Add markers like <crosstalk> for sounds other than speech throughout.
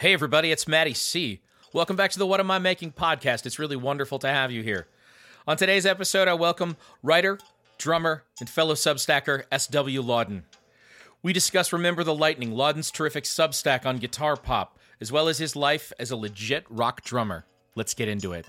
Hey, everybody, it's Maddie C. Welcome back to the What Am I Making podcast. It's really wonderful to have you here. On today's episode, I welcome writer, drummer, and fellow Substacker S.W. Lauden. We discuss Remember the Lightning, Lauden's terrific Substack on guitar pop, as well as his life as a legit rock drummer. Let's get into it.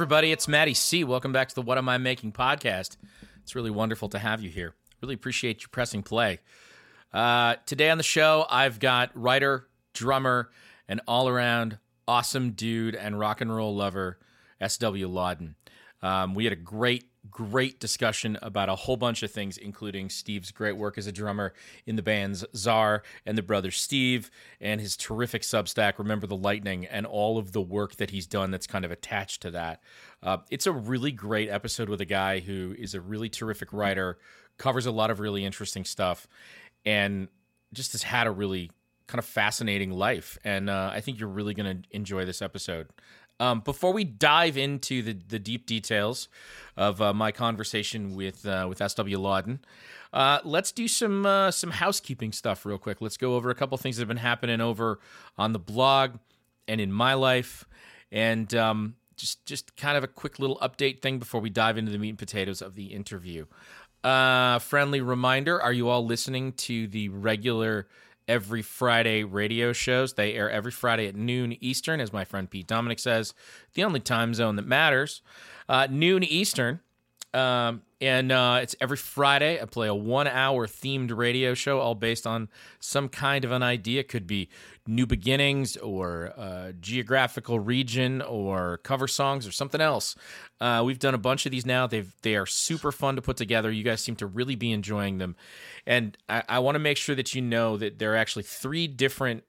Everybody, it's Maddie C. Welcome back to the What Am I Making podcast. It's really wonderful to have you here. Really appreciate you pressing play. Uh, today on the show, I've got writer, drummer, and all around awesome dude and rock and roll lover, S.W. Lauden. Um, we had a great, great discussion about a whole bunch of things, including Steve's great work as a drummer in the bands Tsar and the brother Steve, and his terrific Substack, Remember the Lightning, and all of the work that he's done that's kind of attached to that. Uh, it's a really great episode with a guy who is a really terrific writer, covers a lot of really interesting stuff, and just has had a really kind of fascinating life. And uh, I think you're really going to enjoy this episode. Um, before we dive into the, the deep details of uh, my conversation with uh, with SW Lauden, uh, let's do some uh, some housekeeping stuff real quick. Let's go over a couple things that have been happening over on the blog and in my life, and um, just just kind of a quick little update thing before we dive into the meat and potatoes of the interview. Uh, friendly reminder: Are you all listening to the regular? Every Friday radio shows. They air every Friday at noon Eastern, as my friend Pete Dominick says, the only time zone that matters. Uh, noon Eastern. Um, and uh, it's every Friday. I play a one hour themed radio show, all based on some kind of an idea. Could be new beginnings or uh, geographical region or cover songs or something else. Uh, we've done a bunch of these now. They've they are super fun to put together. You guys seem to really be enjoying them, and I, I want to make sure that you know that there are actually three different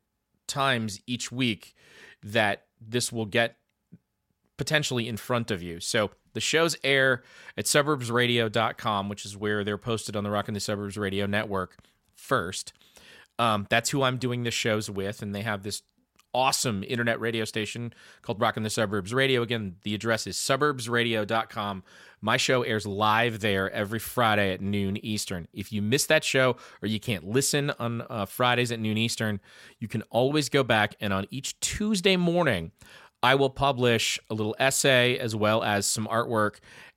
times each week that this will get potentially in front of you. So the shows air at suburbsradio.com, which is where they're posted on the Rock in the Suburbs Radio Network first. Um, that's who I'm doing the shows with, and they have this awesome internet radio station called Rock in the Suburbs Radio. Again, the address is suburbsradio.com. My show airs live there every Friday at noon Eastern. If you miss that show or you can't listen on uh, Fridays at noon Eastern, you can always go back and on each Tuesday morning, I will publish a little essay as well as some artwork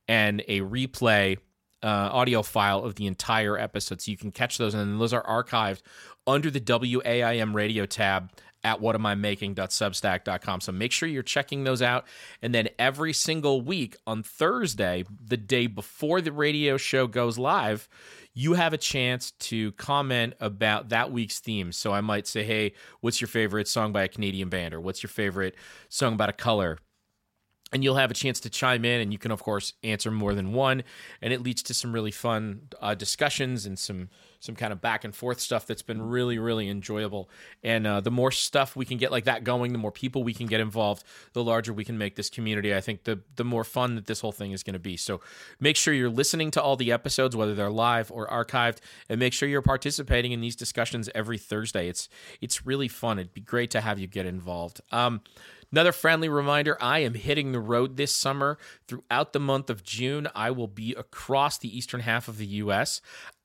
and a replay uh, audio file of the entire episode. So you can catch those, and those are archived under the WAIM radio tab at whatamimaking.substack.com. So make sure you're checking those out. And then every single week on Thursday, the day before the radio show goes live, you have a chance to comment about that week's theme. So I might say, hey, what's your favorite song by a Canadian band? Or what's your favorite song about a color? And you'll have a chance to chime in and you can of course answer more than one and it leads to some really fun uh, discussions and some some kind of back and forth stuff that's been really really enjoyable. And uh, the more stuff we can get like that going the more people we can get involved the larger we can make this community. I think the the more fun that this whole thing is going to be. So make sure you're listening to all the episodes whether they're live or archived and make sure you're participating in these discussions every thursday. It's it's really fun. It'd be great to have you get involved. Um, Another friendly reminder I am hitting the road this summer. Throughout the month of June, I will be across the eastern half of the U.S.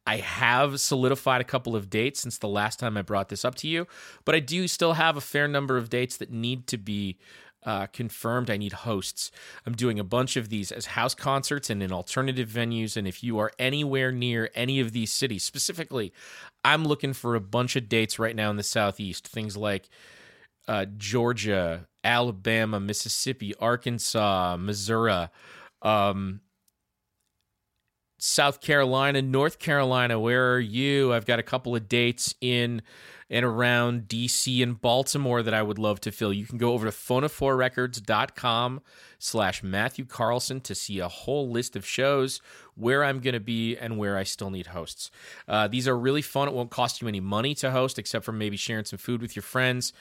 I have solidified a couple of dates since the last time I brought this up to you, but I do still have a fair number of dates that need to be uh, confirmed. I need hosts. I'm doing a bunch of these as house concerts and in alternative venues. And if you are anywhere near any of these cities, specifically, I'm looking for a bunch of dates right now in the Southeast. Things like uh, Georgia, Alabama, Mississippi, Arkansas, Missouri, um, South Carolina, North Carolina. Where are you? I've got a couple of dates in and around DC and Baltimore that I would love to fill, you can go over to phonoforerecords.com slash Matthew Carlson to see a whole list of shows, where I'm going to be, and where I still need hosts. Uh, these are really fun. It won't cost you any money to host, except for maybe sharing some food with your friends.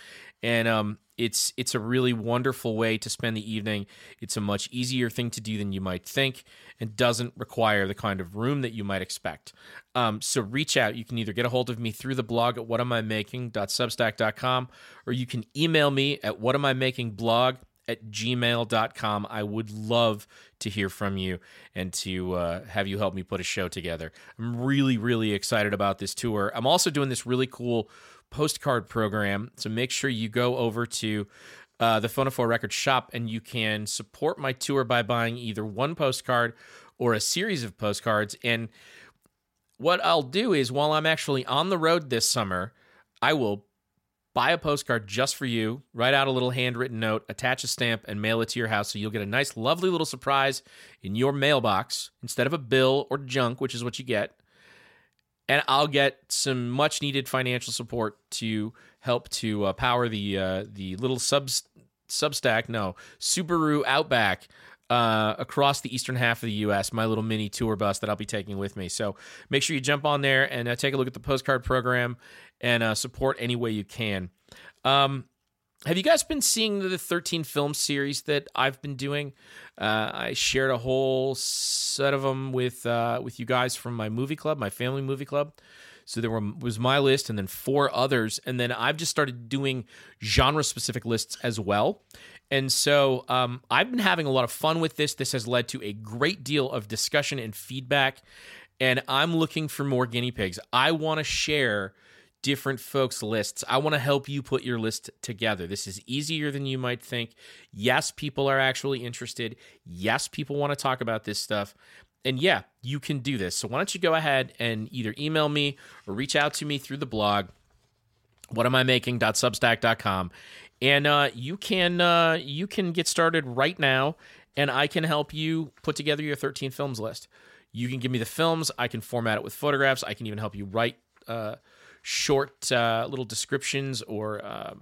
And um, it's it's a really wonderful way to spend the evening. It's a much easier thing to do than you might think, and doesn't require the kind of room that you might expect. Um, so reach out. You can either get a hold of me through the blog at whatamimaking.substack.com, or you can email me at whatamimakingblog at gmail.com. I would love to hear from you and to uh, have you help me put a show together. I'm really, really excited about this tour. I'm also doing this really cool postcard program. So make sure you go over to uh, the Phonophore Record shop and you can support my tour by buying either one postcard or a series of postcards. And what I'll do is while I'm actually on the road this summer, I will buy a postcard just for you, write out a little handwritten note, attach a stamp, and mail it to your house. So you'll get a nice, lovely little surprise in your mailbox instead of a bill or junk, which is what you get and I'll get some much needed financial support to help to uh, power the uh, the little sub Substack, no Subaru Outback uh, across the eastern half of the U.S. My little mini tour bus that I'll be taking with me. So make sure you jump on there and uh, take a look at the postcard program and uh, support any way you can. Um, have you guys been seeing the 13 film series that I've been doing? Uh, I shared a whole set of them with uh, with you guys from my movie club, my family movie club. So there were, was my list, and then four others, and then I've just started doing genre specific lists as well. And so um, I've been having a lot of fun with this. This has led to a great deal of discussion and feedback, and I'm looking for more guinea pigs. I want to share different folks' lists. I want to help you put your list together. This is easier than you might think. Yes, people are actually interested. Yes, people want to talk about this stuff. And yeah, you can do this. So why don't you go ahead and either email me or reach out to me through the blog, whatamimaking.substack.com. And uh, you can uh, you can get started right now, and I can help you put together your 13 films list. You can give me the films. I can format it with photographs. I can even help you write uh, short uh, little descriptions or uh,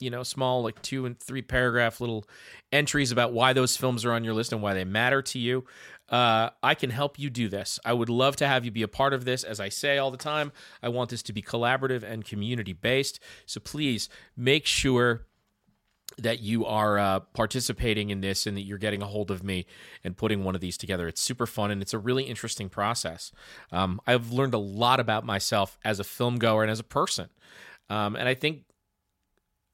you know small like two and three paragraph little entries about why those films are on your list and why they matter to you uh, i can help you do this. I would love to have you be a part of this. As i say all the time i want this to be collaborative and community based so please make sure that you are uh, participating in this and that you're getting a hold of me and putting one of these together. It's super fun and it's a really interesting process. Um, I've learned a lot about myself as a film goer and as a person. Um, and I think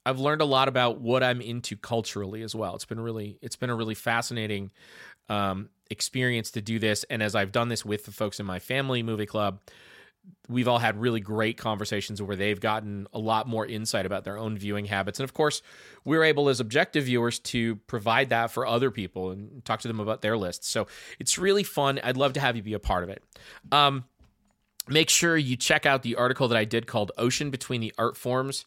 I've learned a lot about what I'm into culturally as well. It's been really, it's been a really fascinating um, experience to do this. And as I've done this with the folks in my family movie club, we've all had really great conversations where they've gotten a lot more insight about their own viewing habits. And of course, we're able as objective viewers to provide that for other people and talk to them about their lists. So it's really fun. I'd love to have you be a part of it. Um, make sure you check out the article that I did called Ocean Between the Art Forms.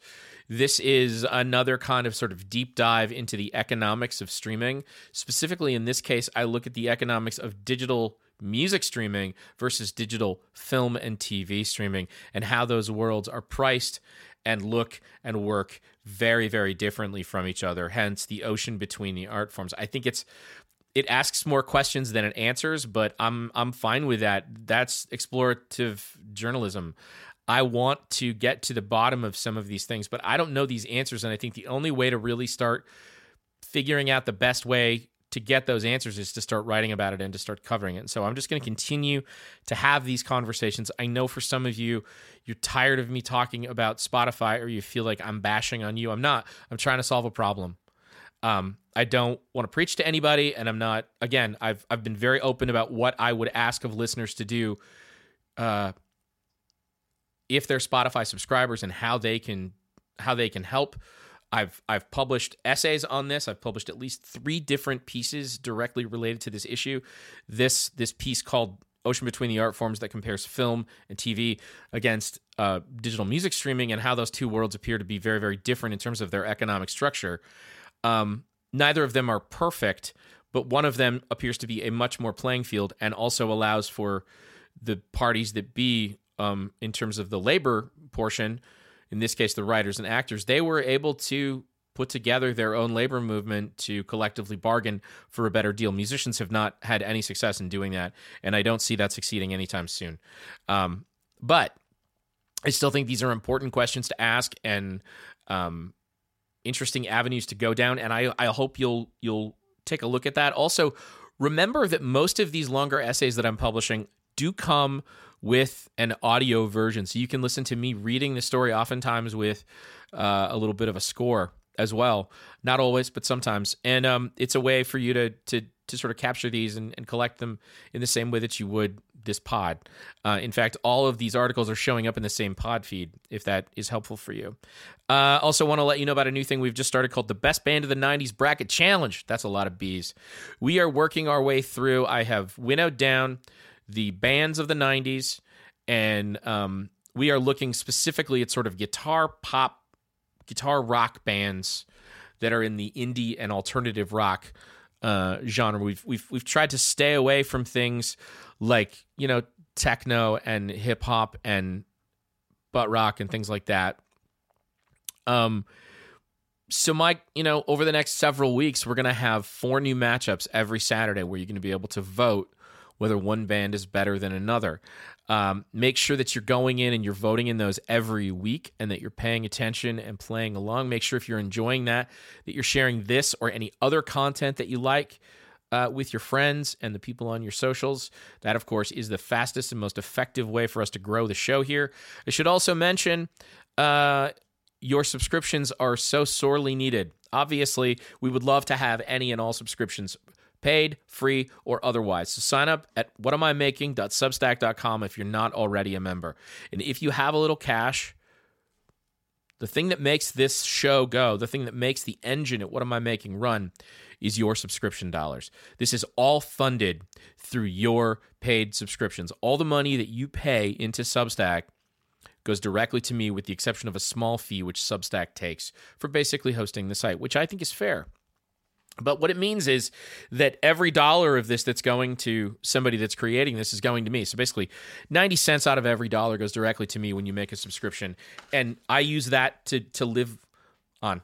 This is another kind of sort of deep dive into the economics of streaming. Specifically, in this case, I look at the economics of digital music streaming versus digital film and TV streaming and how those worlds are priced and look and work very very differently from each other hence the ocean between the art forms. I think it's it asks more questions than it answers but i'm i'm fine with that. That's explorative journalism. I want to get to the bottom of some of these things but i don't know these answers and i think the only way to really start figuring out the best way to get those answers is to start writing about it and to start covering it. And so I'm just going to continue to have these conversations. I know for some of you, you're tired of me talking about Spotify or you feel like I'm bashing on you. I'm not. I'm trying to solve a problem. Um, I don't want to preach to anybody, and I'm not. Again, I've I've been very open about what I would ask of listeners to do, uh, if they're Spotify subscribers and how they can how they can help I've I've published essays on this. I've published at least three different pieces directly related to this issue. This this piece called Ocean Between the Art Forms that compares film and TV against uh, digital music streaming and how those two worlds appear to be very very different in terms of their economic structure. Um, neither of them are perfect, but one of them appears to be a much more playing field and also allows for the parties that be um, in terms of the labor portion in this case, the writers and actors, they were able to put together their own labor movement to collectively bargain for a better deal. Musicians have not had any success in doing that, and I don't see that succeeding anytime soon. Um, but I still think these are important questions to ask and um, interesting avenues to go down, and I, I hope you'll you'll take a look at that. Also, remember that most of these longer essays that I'm publishing do come with an audio version, so you can listen to me reading the story, oftentimes with uh, a little bit of a score as well. Not always, but sometimes. And um, it's a way for you to to to sort of capture these and, and collect them in the same way that you would this pod. Uh, in fact, all of these articles are showing up in the same pod feed, if that is helpful for you. Uh, also, want to let you know about a new thing we've just started called the Best Band of the 90s Bracket Challenge. That's a lot of bees. We are working our way through. I have winnowed down the bands of the 90s, and um, we are looking specifically at sort of guitar pop guitar rock bands that are in the indie and alternative rock uh, genre. We've we've we've tried to stay away from things like you know techno and hip hop and butt rock and things like that. Um, so Mike, you know, over the next several weeks, we're gonna have four new matchups every Saturday where you're gonna be able to vote whether one band is better than another. Um, make sure that you're going in and you're voting in those every week and that you're paying attention and playing along. Make sure if you're enjoying that, that you're sharing this or any other content that you like. Uh, with your friends and the people on your socials. That, of course, is the fastest and most effective way for us to grow the show here. I should also mention uh, your subscriptions are so sorely needed. Obviously, we would love to have any and all subscriptions paid, free, or otherwise. So sign up at whatamimaking.substack.com if you're not already a member. And if you have a little cash, the thing that makes this show go, the thing that makes the engine at What Am I Making run, is your subscription dollars. This is all funded through your paid subscriptions. All the money that you pay into Substack goes directly to me, with the exception of a small fee which Substack takes for basically hosting the site, which I think is fair. But what it means is that every dollar of this that's going to somebody that's creating this is going to me. So basically, 90 cents out of every dollar goes directly to me when you make a subscription. And I use that to to live on.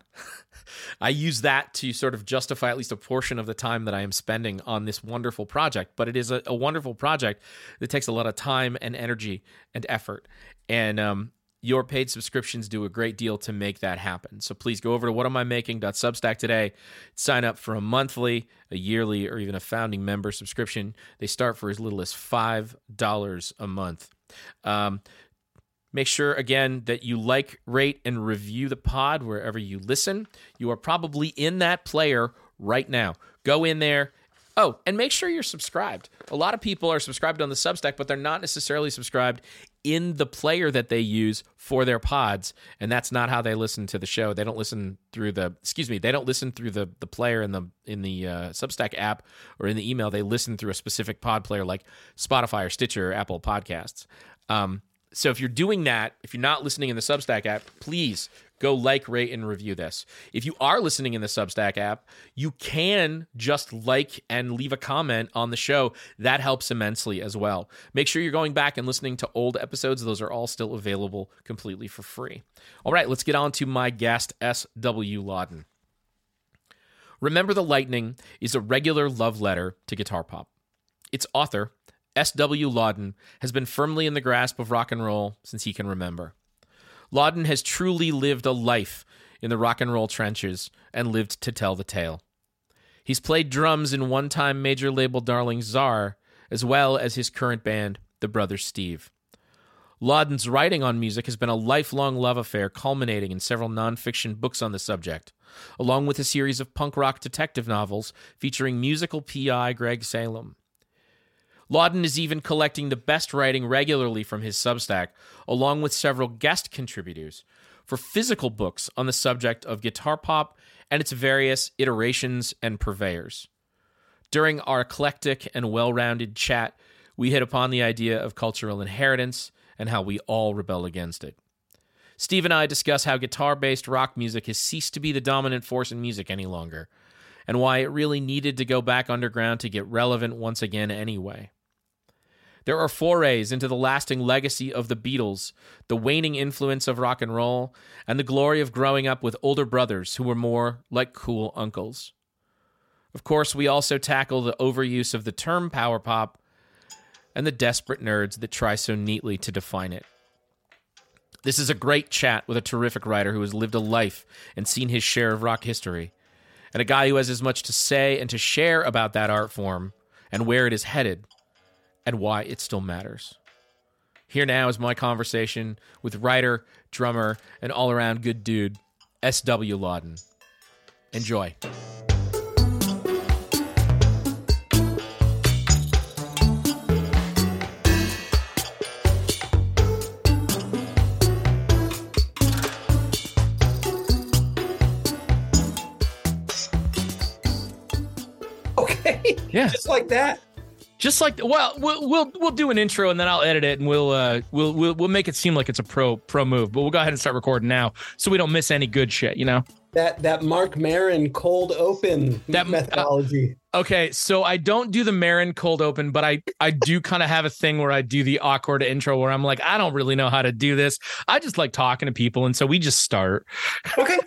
<laughs> I use that to sort of justify at least a portion of the time that I am spending on this wonderful project. But it is a, a wonderful project that takes a lot of time and energy and effort. And um, your paid subscriptions do a great deal to make that happen. So please go over to whatamimaking.substack today. Sign up for a monthly, a yearly, or even a founding member subscription. They start for as little as $5 a month. Um, make sure, again, that you like, rate, and review the pod wherever you listen. You are probably in that player right now. Go in there, Oh, and make sure you're subscribed. A lot of people are subscribed on the Substack, but they're not necessarily subscribed in the player that they use for their pods, and that's not how they listen to the show. They don't listen through the excuse me, they don't listen through the the player in the in the uh, Substack app or in the email. They listen through a specific pod player like Spotify or Stitcher or Apple Podcasts. Um, so if you're doing that, if you're not listening in the Substack app, please go like, rate, and review this. If you are listening in the Substack app, you can just like and leave a comment on the show. That helps immensely as well. Make sure you're going back and listening to old episodes. Those are all still available completely for free. All right, let's get on to my guest, S.W. Lauden. Remember the Lightning is a regular love letter to guitar pop. Its author, S.W. Lauden, has been firmly in the grasp of rock and roll since he can remember. Lauden has truly lived a life in the rock and roll trenches and lived to tell the tale. He's played drums in one time major label darling Tsar, as well as his current band, the Brothers Steve. Lauden's writing on music has been a lifelong love affair, culminating in several nonfiction books on the subject, along with a series of punk rock detective novels featuring musical PI Greg Salem. Lauden is even collecting the best writing regularly from his Substack, along with several guest contributors, for physical books on the subject of guitar pop and its various iterations and purveyors. During our eclectic and well rounded chat, we hit upon the idea of cultural inheritance and how we all rebel against it. Steve and I discuss how guitar based rock music has ceased to be the dominant force in music any longer, and why it really needed to go back underground to get relevant once again anyway. There are forays into the lasting legacy of the Beatles, the waning influence of rock and roll, and the glory of growing up with older brothers who were more like cool uncles. Of course, we also tackle the overuse of the term power pop and the desperate nerds that try so neatly to define it. This is a great chat with a terrific writer who has lived a life and seen his share of rock history, and a guy who has as much to say and to share about that art form and where it is headed and why it still matters. Here now is my conversation with writer, drummer, and all around good dude, S.W. Lauden. Enjoy. Okay. Yeah. Just like that. Just like well, we'll we'll we'll do an intro and then I'll edit it and we'll uh we'll we'll we'll make it seem like it's a pro pro move. But we'll go ahead and start recording now so we don't miss any good shit. You know. That that Marc Maron cold open That- uh, methodology. Okay, so I don't do the Maron cold open, but I I do kind of have a thing where I do the awkward intro where I'm like, I don't really know how to do this. I just like talking to people, and so we just start. okay.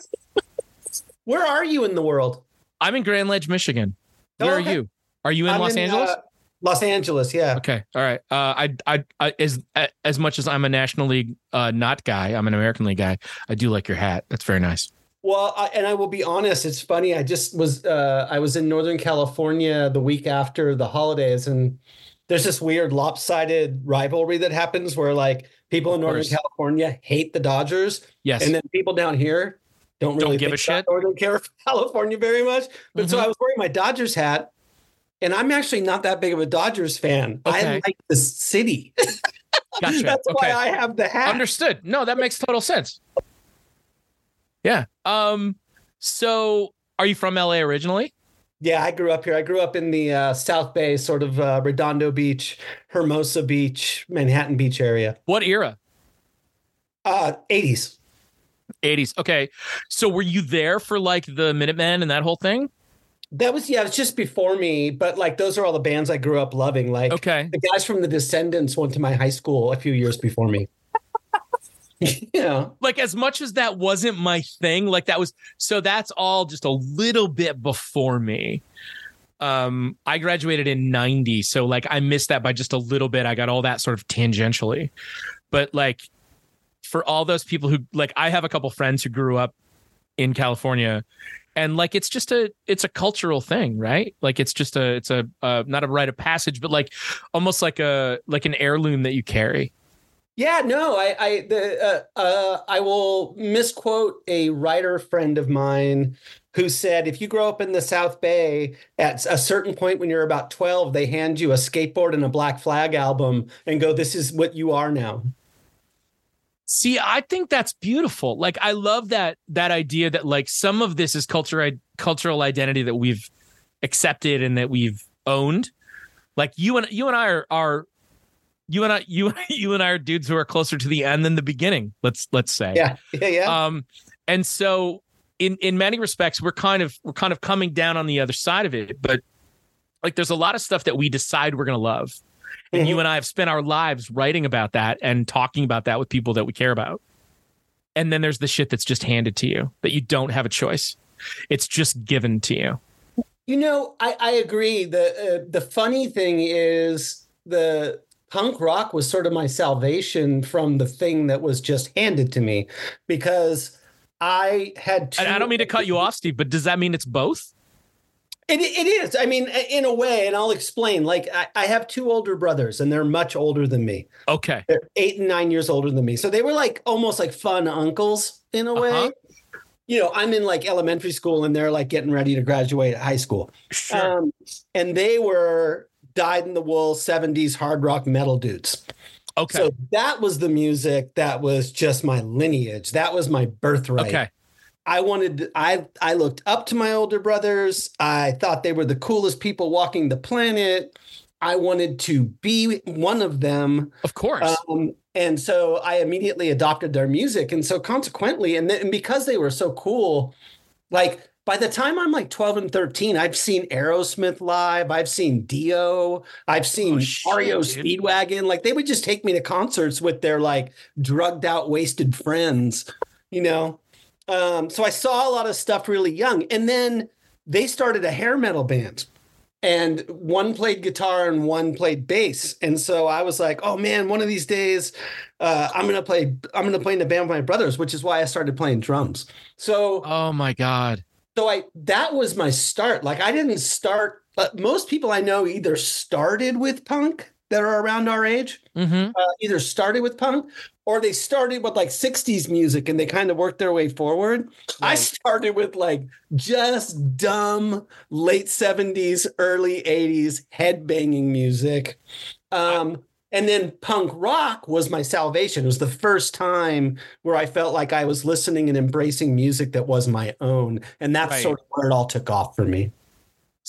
Where are you in the world? I'm in Grand Ledge, Michigan. Oh, Where okay. are you? Are you in I'm Los Angeles? uh, Los Angeles, yeah. okay, all right. Uh, I, I I as as much as I'm a National League uh, not guy, I'm an American League guy. I do like your hat. That's very nice. Well, I, and I will be honest, it's funny. I just was uh I was in Northern California the week after the holidays and there's this weird lopsided rivalry that happens where like people in Northern. California hate the Dodgers Yes. and then people down here don't Don't really give a think about shit? care Cal- <laughs> California very much. But so Mhm. I was wearing my Dodgers hat, and I'm actually not that big of a Dodgers fan. I like the city. <laughs> Gotcha. That's Okay. why I have the hat. Understood. No, that makes total sense. Yeah. Um. So, are you from LA originally? yeah, I grew up here. I grew up in the uh, South Bay, sort of uh, Redondo Beach, Hermosa Beach, Manhattan Beach area. What era? Uh, 80s. 80s. Okay. So were you there for like the Minutemen and that whole thing? That was yeah, it was just before me, but like those are all the bands I grew up loving. Like Okay. the guys from the Descendents went to my high school a few years before me. <laughs> yeah. Like as much as that wasn't my thing, like that was so that's all just a little bit before me. Um I graduated in 90, so like I missed that by just a little bit. I got all that sort of tangentially. But like for all those people who like I have a couple friends who grew up in California and like it's just a it's a cultural thing right like it's just a it's a uh, not a rite of passage but like almost like a like an heirloom that you carry Yeah, no, I I the uh, uh, I will misquote a writer friend of mine who said if you grow up in the South Bay at a certain point when you're about 12 they hand you a skateboard and a Black Flag album and go this is what you are now. See i think that's beautiful like i love that that idea that like some of this is culture cultural identity that we've accepted and that we've owned like you and you and i are are you and i <laughs> you you and i are dudes who are closer to the end than the beginning let's let's say Yeah. Yeah, yeah. Um, and so in in many respects, we're kind of we're kind of coming down on the other side of it. But like, there's a lot of stuff that we decide we're gonna love, and you <laughs> and I have spent our lives writing about that and talking about that with people that we care about. And then there's the shit that's just handed to you that you don't have a choice. It's just given to you. You know, I, I agree. The uh, the funny thing is the punk rock was sort of my salvation from the thing that was just handed to me because I had two, I don't mean to cut you off, Steve, but does that mean it's both? It, it is. I mean, in a way, and I'll explain. Like, I, I have two older brothers, and they're much older than me. Okay. They're eight and nine years older than me. So they were like almost like fun uncles in a way. Uh-huh. You know, I'm in like elementary school, and they're like getting ready to graduate high school. Sure. Um, and they were dyed in the wool 70s hard rock metal dudes. okay. So that was the music that was just my lineage. That was my birthright. okay. I wanted I I looked up to my older brothers. I thought they were the coolest people walking the planet. I wanted to be one of them. Of course. Um, and so I immediately adopted their music. And so consequently, and, then, and because they were so cool, like by the time I'm like 12 and 13, I've seen Aerosmith live, I've seen Dio, I've seen oh, REO Speedwagon. Like they would just take me to concerts with their like drugged out, wasted friends, you know. Um, so I saw a lot of stuff really young. And then they started a hair metal band and one played guitar and one played bass. And so I was like, oh man, one of these days uh, I'm gonna play I'm gonna play in a band with my brothers, which is why I started playing drums. So Oh my God. So I that was my start. Like I didn't start uh, most people I know either started with punk that are around our age, mm-hmm. uh, either started with punk or they started with like 60s music and they kind of worked their way forward. Right. I started with like just dumb late 70s, early 80s headbanging music. Um, and then punk rock was my salvation. It was the first time where I felt like I was listening and embracing music that was my own. And that's right. sort of where it all took off for me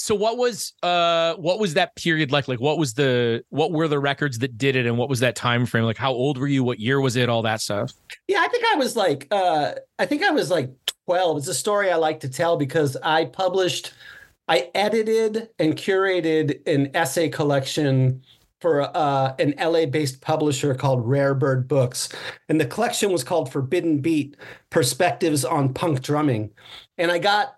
so what was uh what was that period like? Like what was the what were the records that did it and what was that time frame like how old were you? What year was it? All that stuff? Yeah i think i was like uh i think i was like 12 it's a story i like to tell because i published i edited and curated an essay collection for uh, an LA based publisher called Rare Bird Books. And the collection was called Forbidden Beat Perspectives on Punk Drumming. And I got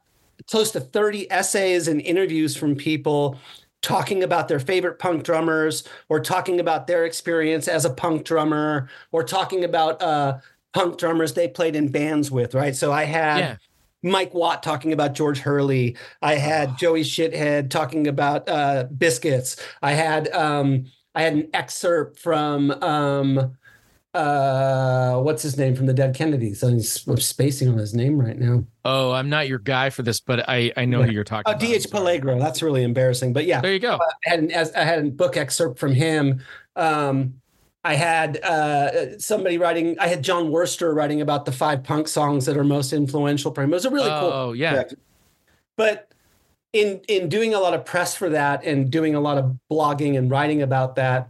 close to 30 essays and interviews from people talking about their favorite punk drummers or talking about their experience as a punk drummer or talking about uh, punk drummers they played in bands with, right? So I had yeah. Mike Watt talking about George Hurley. I had oh. Joey Shithead talking about uh, Biscuits. I had um, I had an excerpt from um, uh, what's his name from the Dead Kennedys? I'm spacing on his name right now. Oh, I'm not your guy for this, but I I know yeah. who you're talking. About. Oh, D.H. Peligro. That's really embarrassing, but yeah. There you go. Uh, I had an, as, I had a book excerpt from him. Um, I had uh, somebody writing. I had Jon Wurster writing about the five punk songs that are most influential for him. It was a really oh, cool. Oh yeah. But in in doing a lot of press for that and doing a lot of blogging and writing about that,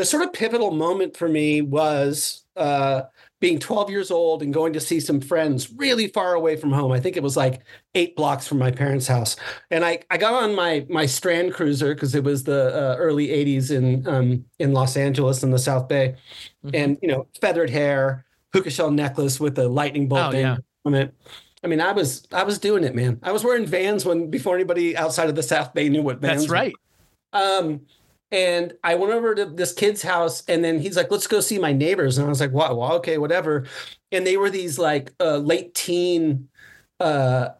the sort of pivotal moment for me was uh, being 12 years old and going to see some friends really far away from home. I think it was like eight blocks from my parents' house. And I, I got on my my Strand Cruiser because it was the uh, early 80s in um, in Los Angeles in the South Bay, mm-hmm. and you know feathered hair, puka shell necklace with a lightning bolt oh, yeah. on it. I mean, I was I was doing it, man. I was wearing Vans when before anybody outside of the South Bay knew what Vans. That's right. Were. Um, and I went over to this kid's house, and then he's like, "Let's go see my neighbors." And I was like, "Wow, well, okay, whatever." And they were these like uh, late teen uh,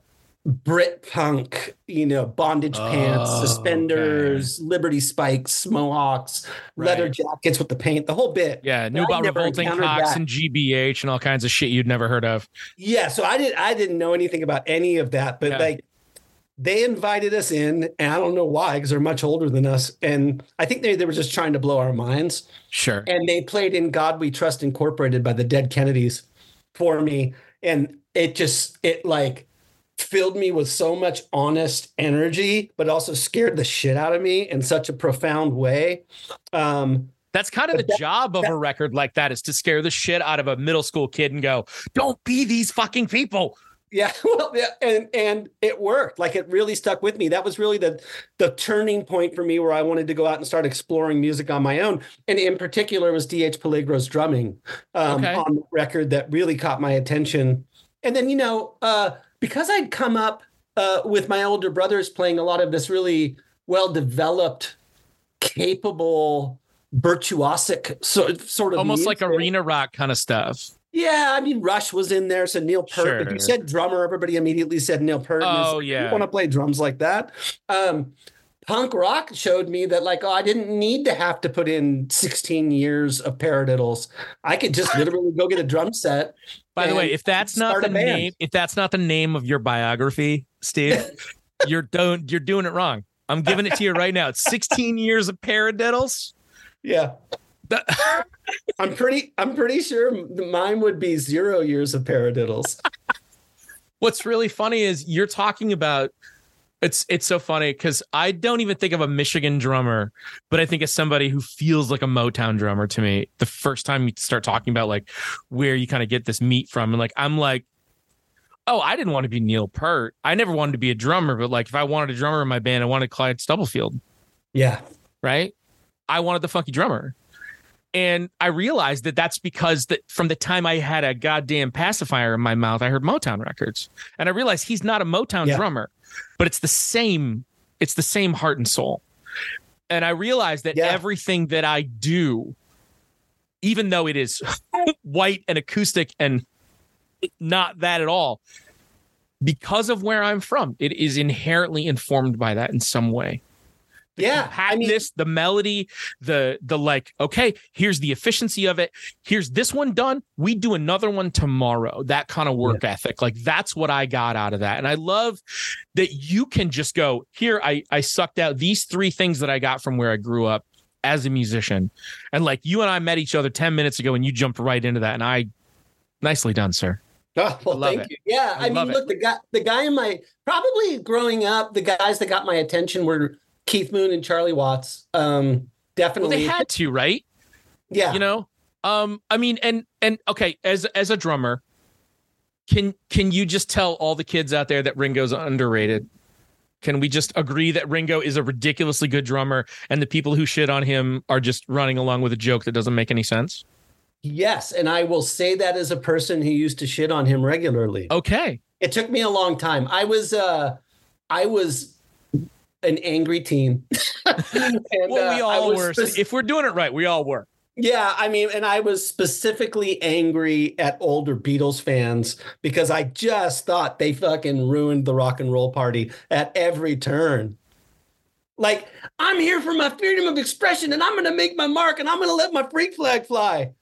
Brit punk, you know, bondage oh, pants, suspenders, okay. Liberty spikes, mohawks, right. leather jackets with the paint, the whole bit. Yeah, knew about revolting cocks and GBH and all kinds of shit you'd never heard of. Yeah, so I did. I didn't know anything about any of that, but yeah. like they invited us in, and I don't know why, because they're much older than us. And I think they, they were just trying to blow our minds. Sure. And they played in God We Trust Incorporated by the Dead Kennedys for me. And it just, it like filled me with so much honest energy, but also scared the shit out of me in such a profound way. Um, that's kind of the that, job of that, a record like that is to scare the shit out of a middle school kid and go, don't be these fucking people. Yeah, <laughs> well, yeah, and and it worked. Like it really stuck with me. That was really the the turning point for me, where I wanted to go out and start exploring music on my own. And in particular, was D.H. Peligro's drumming um, okay. on the record that really caught my attention. And then you know, uh, because I'd come up uh, with my older brothers playing a lot of this really well developed, capable, virtuosic sort sort of almost music. like arena rock kind of stuff. Yeah, I mean Rush was in there, so Neil Peart. Sure. If you said drummer, everybody immediately said Neil Peart. Oh yeah, you want to play drums like that? Um, punk rock showed me that like oh, I didn't need to have to put in 16 years of paradiddles. I could just <laughs> literally go get a drum set. By the way, if that's not the name, if that's not the name of your biography, Steve, <laughs> you're don't you're doing it wrong. I'm giving it to you right now. It's 16 years of paradiddles. Yeah. <laughs> I'm pretty. I'm pretty sure mine would be zero years of paradiddles. What's really funny is you're talking about. It's it's so funny because I don't even think of a Michigan drummer, but I think of somebody who feels like a Motown drummer to me. The first time you start talking about like where you kind of get this meat from, and like I'm like, oh, I didn't want to be Neil Peart. I never wanted to be a drummer, but like if I wanted a drummer in my band, I wanted Clyde Stubblefield. Yeah. Right. I wanted the funky drummer. And I realized that that's because that from the time I had a goddamn pacifier in my mouth, I heard Motown records, and I realized he's not a Motown yeah. drummer, but it's the same. It's the same heart and soul. And I realized that yeah. everything that I do, even though it is <laughs> white and acoustic and not that at all, because of where I'm from, it is inherently informed by that in some way the yeah, compactness, I mean, the melody, the the like. Okay, here's the efficiency of it. Here's this one done. We do another one tomorrow. That kind of work yeah. ethic, like that's what I got out of that, and I love that you can just go here. I I sucked out these three things that I got from where I grew up as a musician, and like you and I met each other ten minutes ago, and you jumped right into that, and I nicely done, sir. Oh, well, thank it. you. Yeah, I, I mean, look, it. the guy, the guy in my probably growing up, the guys that got my attention were Keith Moon and Charlie Watts. Um, definitely. Well, they had to, right? Yeah. You know, um, I mean, and and okay, as as a drummer, can can you just tell all the kids out there that Ringo's underrated? Can we just agree that Ringo is a ridiculously good drummer, and the people who shit on him are just running along with a joke that doesn't make any sense? Yes, and I will say that as a person who used to shit on him regularly. Okay. It took me a long time. I was uh I was an angry team. <laughs> and, well, we uh, all were. if we're doing it right, we all were. Yeah, I mean, and I was specifically angry at older Beatles fans because I just thought they fucking ruined the rock and roll party at every turn. Like, I'm here for my freedom of expression and I'm going to make my mark and I'm going to let my freak flag fly.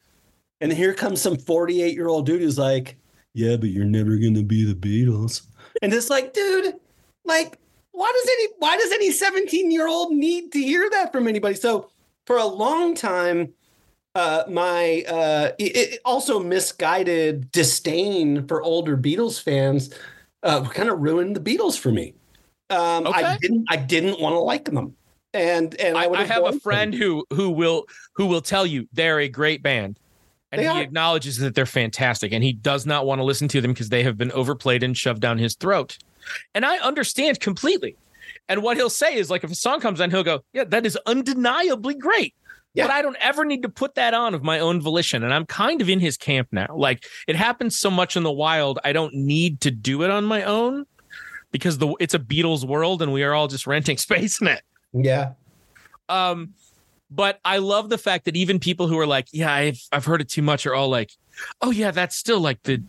And here comes some 48 year old dude who's like, Yeah, but you're never going to be the Beatles. And it's like, dude, like, why does any why does any 17 year old need to hear that from anybody so for a long time uh, my uh, it, it also misguided disdain for older beatles fans uh, kind of ruined the beatles for me um, okay. i didn't i didn't want to like them and and i, I have a friend them. who who will who will tell you they're a great band and they he are. acknowledges that they're fantastic and he does not want to listen to them because they have been overplayed and shoved down his throat and I understand completely. And what he'll say is like if a song comes on, he'll go, Yeah, that is undeniably great. Yeah. But I don't ever need to put that on of my own volition. And I'm kind of in his camp now. Like it happens so much in the wild, I don't need to do it on my own because the it's a Beatles world and we are all just renting <laughs> space in it. Yeah. Um, but I love the fact that even people who are like, yeah, I've I've heard it too much are all like, oh yeah, that's still like the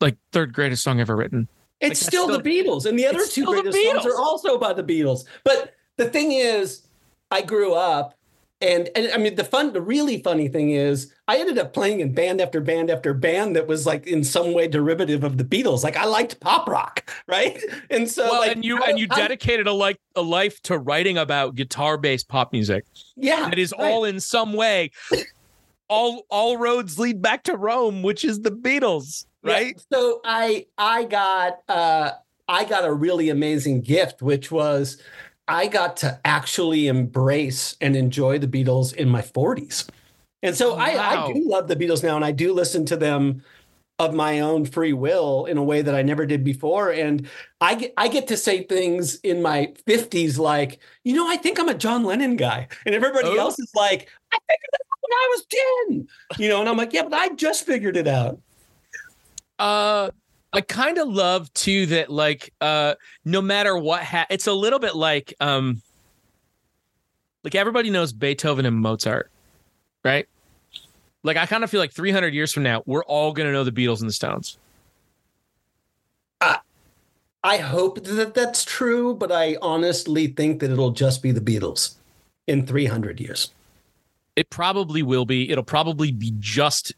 like third greatest song ever written. It's like, still, still, the Beatles, and the other two greatest songs are also by the Beatles. But the thing is, I grew up, and and I mean the fun, the really funny thing is, I ended up playing in band after band after band that was like in some way derivative of the Beatles. Like I liked pop rock, <laughs> right? And so, well, like, and you and you dedicated a like a life to writing about guitar based pop music. Yeah, it is right. all in some way. all all roads lead back to Rome, which is the Beatles right? Yeah, so I I got uh I got a really amazing gift, which was I got to actually embrace and enjoy the Beatles in my 40s. And so wow. I, I do love the Beatles now, and I do listen to them of my own free will in a way that I never did before. And I get I get to say things in my 50s like, you know, I think I'm a John Lennon guy. And everybody oh. else is like, I figured it out when I was 10. You know, and I'm like, yeah, but I just figured it out. Uh I kind of love too that like uh no matter what ha- it's a little bit like um like everybody knows Beethoven and Mozart, right? Like I kind of feel like 300 years from now we're all going to know the Beatles and the Stones. I I hope that that's true, but I honestly think that it'll just be the Beatles in 300 years. It probably will be. It'll probably be just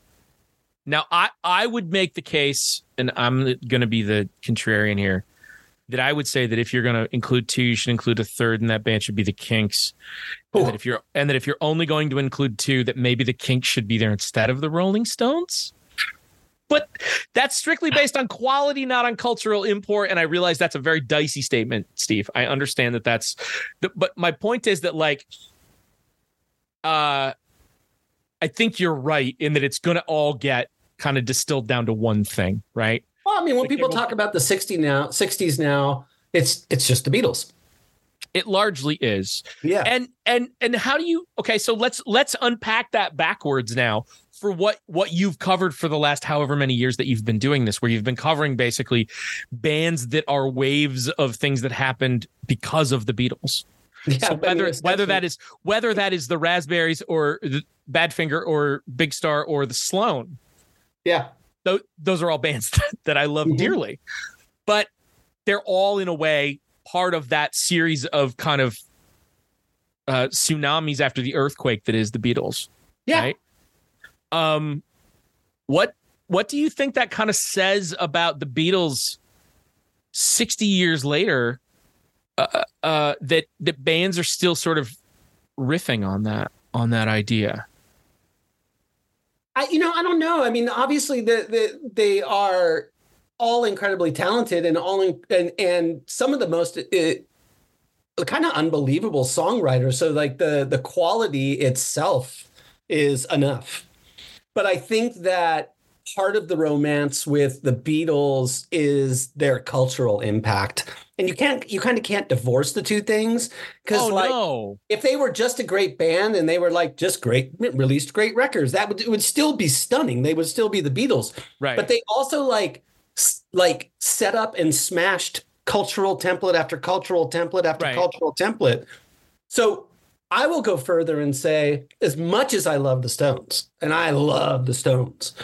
now, I I would make the case, and I'm going to be the contrarian here, that I would say that if you're going to include two, you should include a third, and that band should be the Kinks. And that if you're and that if you're only going to include two, that maybe the Kinks should be there instead of the Rolling Stones. But that's strictly based on quality, not on cultural import. And I realize that's a very dicey statement, Steve. I understand that that's, but my point is that like, uh, I think you're right in that it's going to all get kind of distilled down to one thing, right? Well, I mean, when people talk about the 60s now, 60s now, it's it's just the Beatles. It largely is. Yeah. And and and how do you okay, so let's let's unpack that backwards now for what what you've covered for the last however many years that you've been doing this where you've been covering basically bands that are waves of things that happened because of the Beatles. Yeah, so whether I mean, whether that is whether that is the Raspberries or the Badfinger or Big Star or the Sloan. Yeah. Those, those are all bands that, <laughs> that I love mm-hmm. dearly. But they're all in a way part of that series of kind of uh, tsunamis after the earthquake that is the Beatles. Yeah. Right? Um, what what do you think that kind of says about the Beatles? Sixty years later, uh, uh, uh, that that bands are still sort of riffing on that on that idea. I, you know, I don't know. I mean, obviously, the, the they are all incredibly talented and all in, and and some of the most uh, kind of unbelievable songwriters. So like the the quality itself is enough. But I think that part of the romance with the Beatles is their cultural impact. And you can't you kind of can't divorce the two things because oh, like no. if they were just a great band and they were like just great released great records that would it would still be stunning they would still be the Beatles right but they also like like set up and smashed cultural template after cultural template after right. cultural template. So I will go further and say, as much as I love the Stones, and I love the Stones,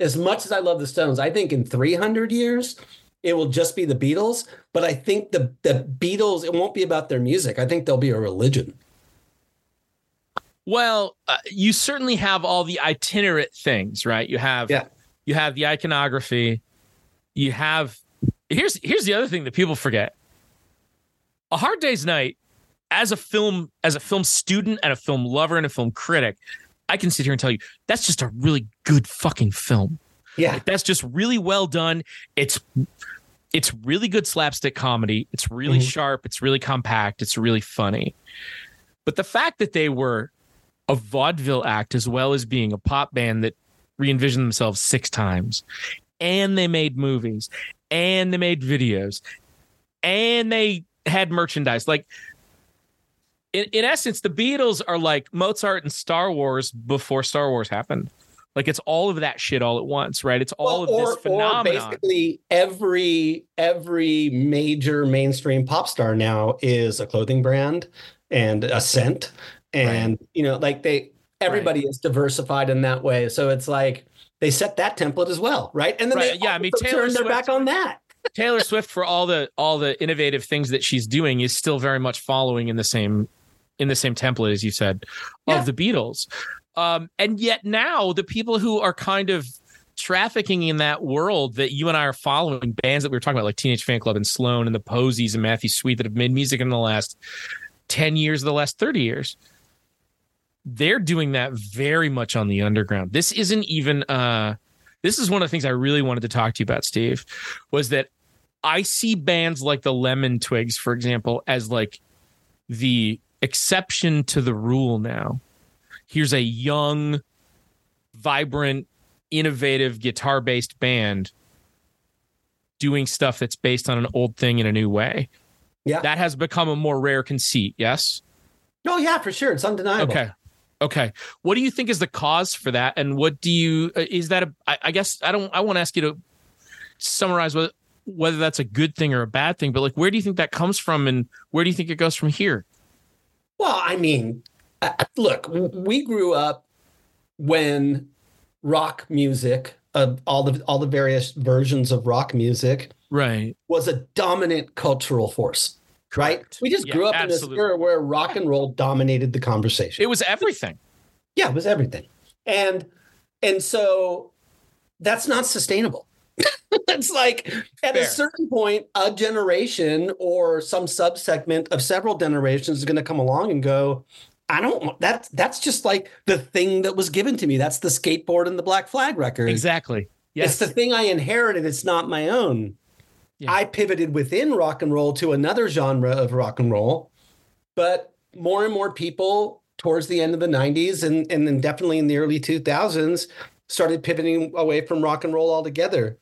as much as I love the Stones, I think in 300 years, it will just be the Beatles. But I think the, the Beatles, it won't be about their music. I think they'll be a religion. Well, uh, you certainly have all the itinerant things, right? You have yeah. you have the iconography, you have here's here's the other thing that people forget. A Hard Day's Night, as a film, as a film student and a film lover and a film critic, I can sit here and tell you that's just a really good fucking film. Yeah. Like, that's just really well done. It's it's really good slapstick comedy. It's really mm-hmm. sharp. It's really compact. It's really funny. But the fact that they were a vaudeville act as well as being a pop band that re-envisioned themselves six times and they made movies and they made videos and they had merchandise like in, in essence the beatles are like mozart and star wars before star wars happened like it's all of that shit all at once right it's all well, of or, this phenomenon or basically every every major mainstream pop star now is a clothing brand and a scent and right. you know like they everybody right. is diversified in that way so it's like they set that template as well, right? And then right. they yeah, I mean Taylor turned Swift, their back on that. Taylor Swift for all the all the innovative things that she's doing is still very much following in the same in the same template as you said of yeah. the Beatles. Um, and yet now the people who are kind of trafficking in that world that you and I are following, bands that we were talking about, like Teenage Fanclub and Sloan and the Posies and Matthew Sweet that have made music in the last 10 years, the last 30 years they're doing that very much on the underground. This isn't even uh this is one of the things I really wanted to talk to you about, Steve, was that I see bands like the Lemon Twigs, for example, as like the exception to the rule now. Here's a young, vibrant, innovative guitar based band doing stuff that's based on an old thing in a new way. Yeah. That has become a more rare conceit, yes? Oh, yeah, for sure. It's undeniable. Okay. Okay. What do you think is the cause for that? And what do you, uh, is that a, I, I guess I don't, I want to ask you to summarize whether, whether that's a good thing or a bad thing, but like, where do you think that comes from and where do you think it goes from here? Well, I mean, look, we grew up when rock music, uh, all the all the various versions of rock music, right, was a dominant cultural force. Right? We just yeah, grew up absolutely. in this era where rock and roll dominated the conversation. It was everything. Yeah, it was everything. And and so that's not sustainable. <laughs> it's like at Fair. a certain point, a generation or some subsegment of several generations is going to come along and go, I don't that that's just like the thing that was given to me. That's the skateboard and the black flag record. Exactly. Yes. It's the thing I inherited. It's not my own. Yeah. I pivoted within rock and roll to another genre of rock and roll, but more and more people towards the end of the 90s and, and then definitely in the early 2000s started pivoting away from rock and roll altogether.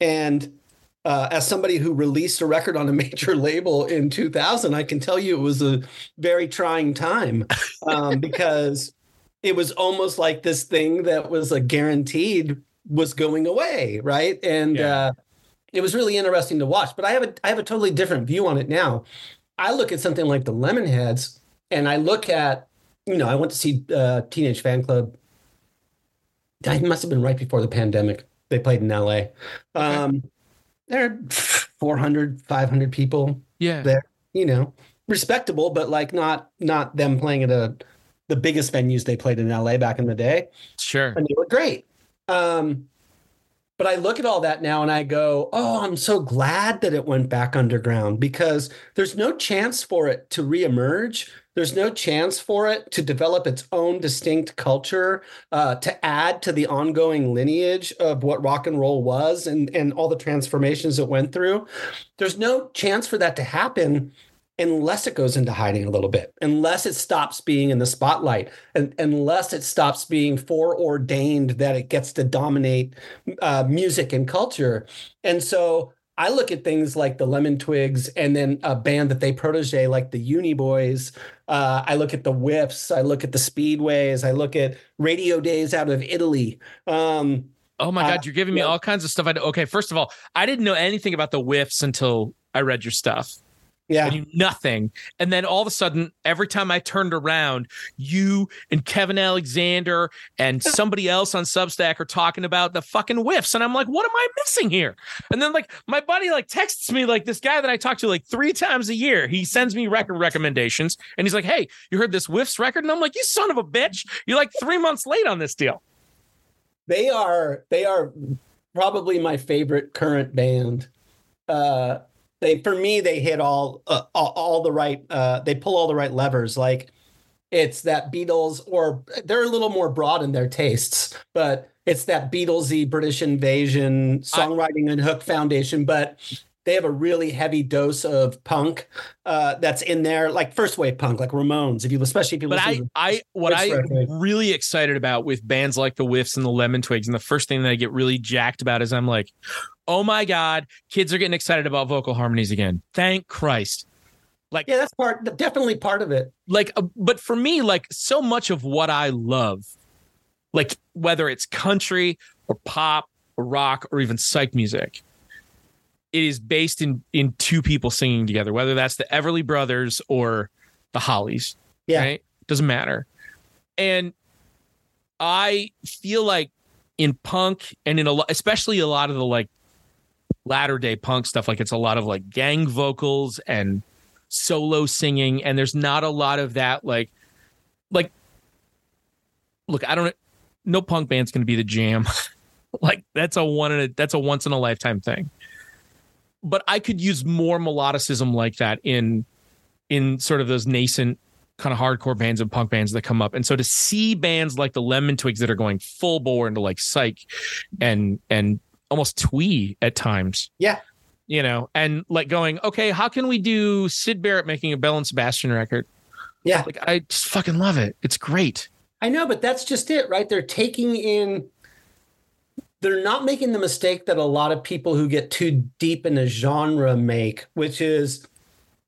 And uh, as somebody who released a record on a <laughs> major label in 2000, I can tell you it was a very trying time um, <laughs> because it was almost like this thing that was a guaranteed was going away, right? And yeah. uh, it was really interesting to watch. But I have a I have a totally different view on it now. I look at something like the Lemonheads, and I look at you know I went to see uh, Teenage Fanclub. I must have been right before the pandemic. They played in LA. Um, there are 400 500 people yeah there you know respectable but like not not them playing at a the biggest venues they played in la back in the day sure and they were great um but I look at all that now and I go, oh, I'm so glad that it went back underground because there's no chance for it to reemerge. There's no chance for it to develop its own distinct culture, uh, to add to the ongoing lineage of what rock and roll was and, and all the transformations it went through. There's no chance for that to happen unless it goes into hiding a little bit, unless it stops being in the spotlight, and unless it stops being foreordained that it gets to dominate uh, music and culture. And so I look at things like the Lemon Twigs and then a band that they protege like the Uni Boys. Uh, I look at the Whiffs. I look at the Speedways. I look at Radio Days out of Italy. Um, oh my God, uh, you're giving me yeah. all kinds of stuff. I okay, first of all, I didn't know anything about the Whiffs until I read your stuff. Yeah. I knew nothing. And then all of a sudden, every time I turned around, you and Kevin Alexander and <laughs> somebody else on Substack are talking about the fucking whiffs. And I'm like, what am I missing here? And then like my buddy like texts me like this guy that I talk to like three times a year. He sends me record recommendations and he's like, Hey, you heard this whiffs record? And I'm like, you son of a bitch. You're like three months late on this deal. They are they are probably my favorite current band. Uh they for me they hit all uh, all, the right uh, they pull all the right levers. Like it's that Beatles or they're a little more broad in their tastes but it's that Beatlesy British invasion songwriting I, and hook foundation. But they have a really heavy dose of punk uh, that's in there, like first wave punk, like Ramones. If you, especially if you. But I, I, what I'm really excited about with bands like the Whiffs and the Lemon Twigs, and the first thing that I get really jacked about is I'm like, oh my god, kids are getting excited about vocal harmonies again. Thank Christ. Like, yeah, that's part, definitely part of it. Like, uh, but for me, like, so much of what I love, like whether it's country or pop or rock or even psych music it is based in in two people singing together, whether that's the Everly Brothers or the Hollies. Yeah, right? doesn't matter. And I feel like in punk and in a lot, especially a lot of the like latter day punk stuff, like it's a lot of like gang vocals and solo singing, and there's not a lot of that like like. Look, I don't. No punk band's going to be the jam. <laughs> like that's a one in a that's a once in a lifetime thing but I could use more melodicism like that in in sort of those nascent kind of hardcore bands and punk bands that come up. And so to see bands like the Lemon Twigs that are going full bore into like psych and and almost twee at times. Yeah. You know, and like going, okay, how can we do Syd Barrett making a Belle and Sebastian record? Yeah. Like I just fucking love it. It's great. I know, but that's just it, right? They're taking in they're not making the mistake that a lot of people who get too deep in a genre make, which is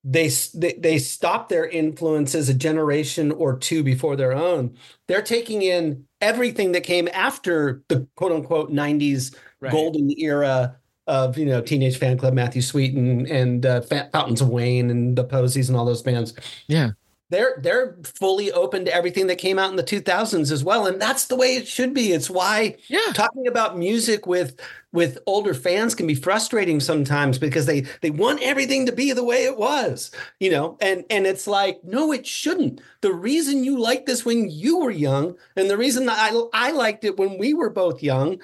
they, they they stop their influences a generation or two before their own. They're taking in everything that came after the quote unquote '90s right. golden era of you know Teenage Fanclub, Matthew Sweet, and uh, Fountains of Wayne, and the Posies, and all those bands. Yeah, they're they're fully open to everything that came out in the 2000s as well. And that's the way it should be. It's why yeah. talking about music with with older fans can be frustrating sometimes because they they want everything to be the way it was you know? And and it's like no it shouldn't. The reason you liked this when you were young and the reason I I liked it when we were both young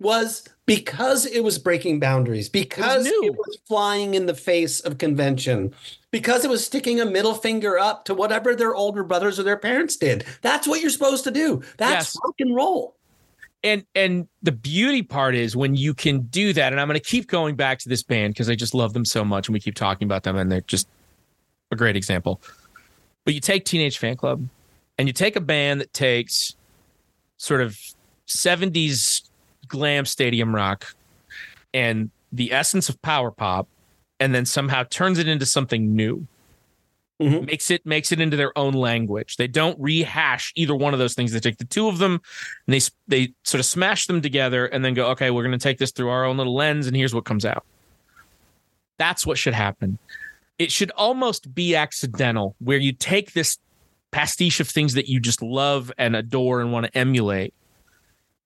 was because it was breaking boundaries, because it was, it was, flying in the face of convention, because it was sticking a middle finger up to whatever their older brothers or their parents did. That's what you're supposed to do. That's yes. rock and roll. And and the beauty part is when you can do that, and I'm going to keep going back to this band because I just love them so much, and we keep talking about them, and they're just a great example. But you take Teenage Fanclub, and you take a band that takes sort of 70s glam stadium rock and the essence of power pop and then somehow turns it into something new. Mhm. Makes it makes it into their own language. They don't rehash either one of those things. They take the two of them and they they sort of smash them together and then go, okay, we're going to take this through our own little lens, and here's what comes out. That's what should happen. It should almost be accidental, where you take this pastiche of things that you just love and adore and want to emulate,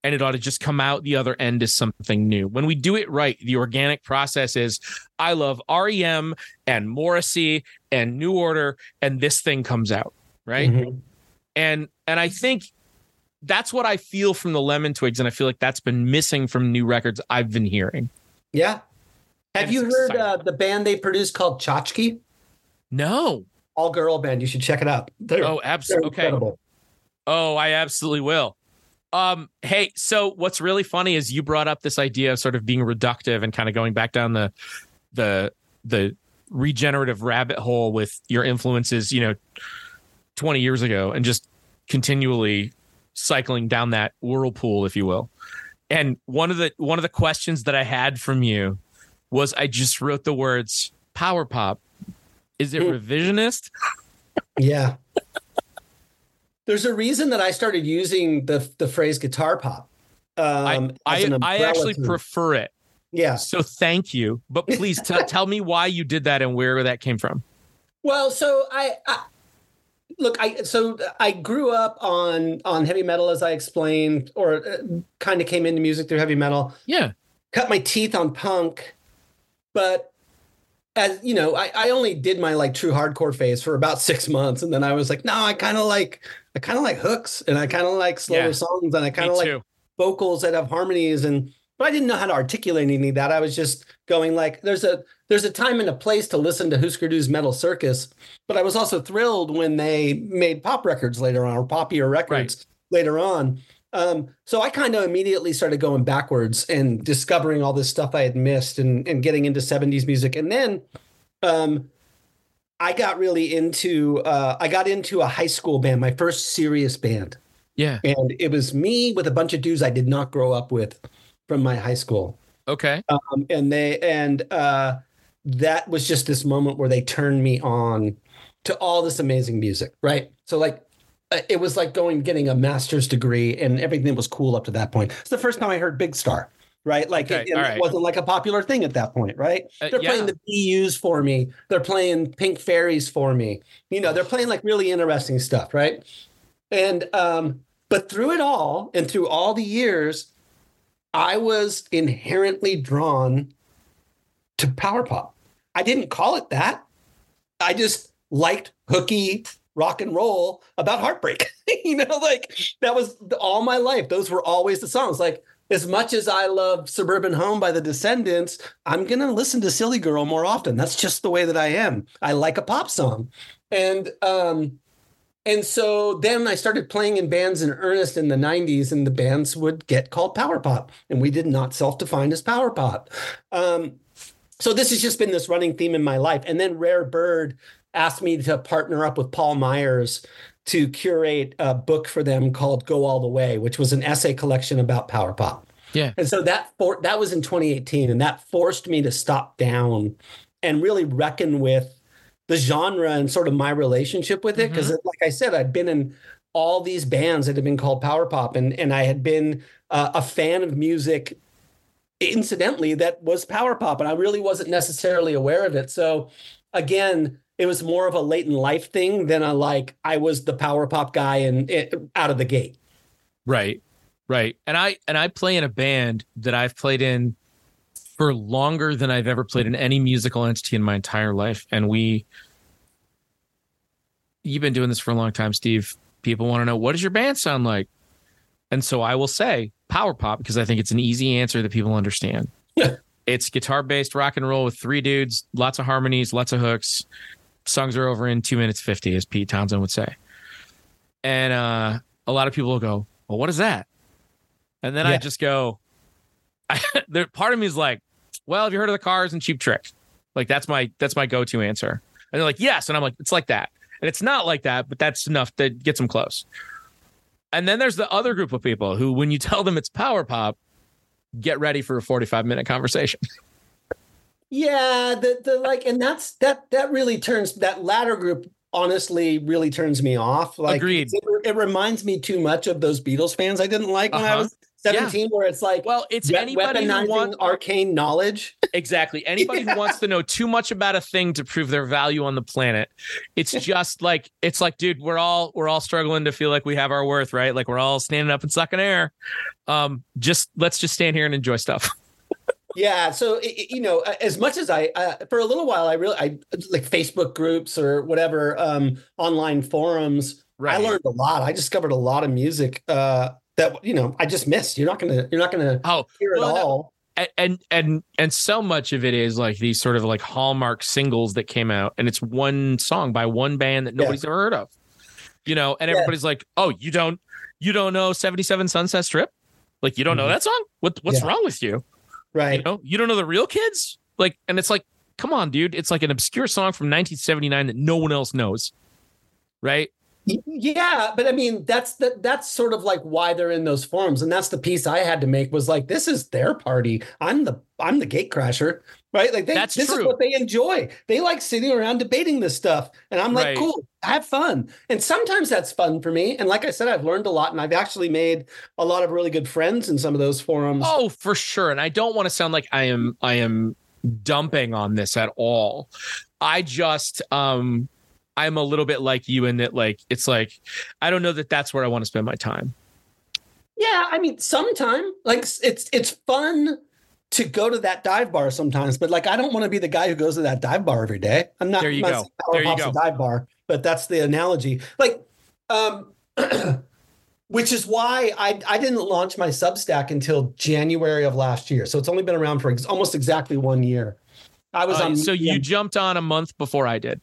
and it ought to just come out the other end as something new. When we do it right, the organic process is I love REM and Morrissey and New Order, and this thing comes out, right? Mhm. and and I think that's what I feel from the Lemon Twigs, and I feel like that's been missing from new records I've been hearing. Yeah. Have And you heard uh, the band they produced called Tchotchke? No, All girl band. You should check it out. They're, oh, absolutely. Okay. incredible. Oh, I absolutely will. Um, hey, so what's really funny is you brought up this idea of sort of being reductive and kind of going back down the the the regenerative rabbit hole with your influences, you know, 20 years ago and just continually cycling down that whirlpool, if you will. And one of the one of the questions that I had from you was I just wrote the words power pop. Is it revisionist? Yeah. There's a reason that I started using the the phrase guitar pop. Um, I an I actually term. prefer it. yeah. So thank you. But please t- tell me why you did that and where that came from. Well, so I, I look. I so I grew up on on heavy metal, as I explained, or uh, kind of came into music through heavy metal. Yeah. Cut my teeth on punk, but as you know, I, I only did my like true hardcore phase for about six months, and then I was like, no, I kind of like I kind of like hooks, and I kind of like slower Yeah. songs, and I kind of like too. vocals that have harmonies and but I didn't know how to articulate any of that. I was just going like there's a there's a time and a place to listen to Husker Du's Metal Circus, but I was also thrilled when they made pop records later on or poppier records later on. Um, so I kind of immediately started going backwards and discovering all this stuff I had missed and, and getting into 70s music. And then um, I got really into uh, I got into a high school band, my first serious band Yeah. and it was me with a bunch of dudes I did not grow up with from my high school. Okay. Um, and they and uh, that was just this moment where they turned me on to all this amazing music, right? So like uh, it was like going getting a master's degree and everything was cool up to that point. It's the first time I heard Big Star, right? Like Okay, it, right. wasn't like a popular thing at that point, right? Uh, They're yeah. playing the BUs for me. They're playing Pink Fairies for me. You know, they're playing like really interesting stuff, right? And um, but through it all and through all the years, I was inherently drawn to power pop. I didn't call it that. I just liked hooky rock and roll about heartbreak. <laughs> you know, like that was all my life. Those were always the songs. Like as much as I love Suburban Home by the Descendents, I'm going to listen to Silly Girl more often. That's just the way that I am. I like a pop song. And um and so then I started playing in bands in earnest in the 90s, and the bands would get called power pop, and we did not self define as power pop. Um, so this has just been this running theme in my life. And then Rare Bird asked me to partner up with Paul Myers to curate a book for them called Go All the Way, which was an essay collection about power pop. Yeah. And so that for, that was in 2018, and that forced me to stop down and really reckon with the genre and sort of my relationship with it. Because, like I said, I'd been in all these bands that had been called power pop, and and I had been uh, a fan of music, incidentally, that was power pop, and I really wasn't necessarily aware of it. So, again. It was more of a late in life thing than a like I was the power pop guy and it, out of the gate. Right. Right. And I and I play in a band that I've played in for longer than I've ever played in any musical entity in my entire life. And we you've been doing this for a long time, Steve. People want to know what does your band sound like? And so I will say power pop because I think it's an easy answer that people understand. it's guitar based rock and roll with three dudes, lots of harmonies, lots of hooks. Songs are over in two minutes 50, as Pete Townshend would say. And uh, a lot of people will go, Well, what is that? And then I just go, I, <laughs> there, part of me is like, Well, have you heard of the cars and cheap tricks? Like that's my that's my go-to answer. And they're like, Yes. And I'm like, it's like that. And it's not like that, but that's enough that gets them close. And then there's the other group of people who, when you tell them it's power pop, get ready for a 45 minute conversation. <laughs> Yeah, the the like, and that's that that really turns that latter group honestly really turns me off. Like, Agreed. It, it reminds me too much of those Beatles fans I didn't like when I Uh-huh. was 17, where it's like Well, it's we- anybody who wants arcane knowledge. <laughs> exactly anybody who wants to know too much about a thing to prove their value on the planet. It's <laughs> just like it's like, dude, we're all we're all struggling to feel like we have our worth, right? Like we're all standing up and sucking air. Um, just let's just stand here and enjoy stuff. Yeah, so i- i- you know, as much as I, uh, for a little while, I really, I like Facebook groups or whatever, um, online forums. Right. I learned a lot. I discovered a lot of music uh, that you know I just missed. You're not gonna, you're not gonna Oh, hear it well, that- all. and and and and so much of it is like these sort of like hallmark singles that came out and it's one song by one band that nobody's ever heard of you know and Yeah. everybody's like oh you don't you don't know 77 sunset strip like you don't know Mhm. that song what what's Yeah. wrong with you Right. you know you don't know the real kids? Like and it's like come on dude. It's like an obscure song from 1979 that no one else knows. Right Yeah, but I mean that's that that's sort of like why they're in those forums, and that's the piece I had to make was like this is their party. I'm the I'm the gate crasher, right? Like they, That's this true. is what they enjoy. They like sitting around debating this stuff, and I'm like, Right. cool, have fun. And sometimes that's fun for me. And like I said, I've learned a lot, and I've actually made a lot of really good friends in some of those forums. Oh, for sure. And I don't want to sound like I am I am dumping on this at all. I just um I'm a little bit like you in that like it's like I don't know that that's where I want to spend my time. Yeah, I mean, sometime like it's it's fun to go to that dive bar sometimes, but like I don't want to be the guy who goes to that dive bar every day. I'm not. There you I'm go. There you go. dive bar, but that's the analogy. Like, um, <clears throat> which is why I I didn't launch my Substack until January of last year. So it's only been around for ex- almost exactly one year. I was Uh, on. so you jumped on a month before I did.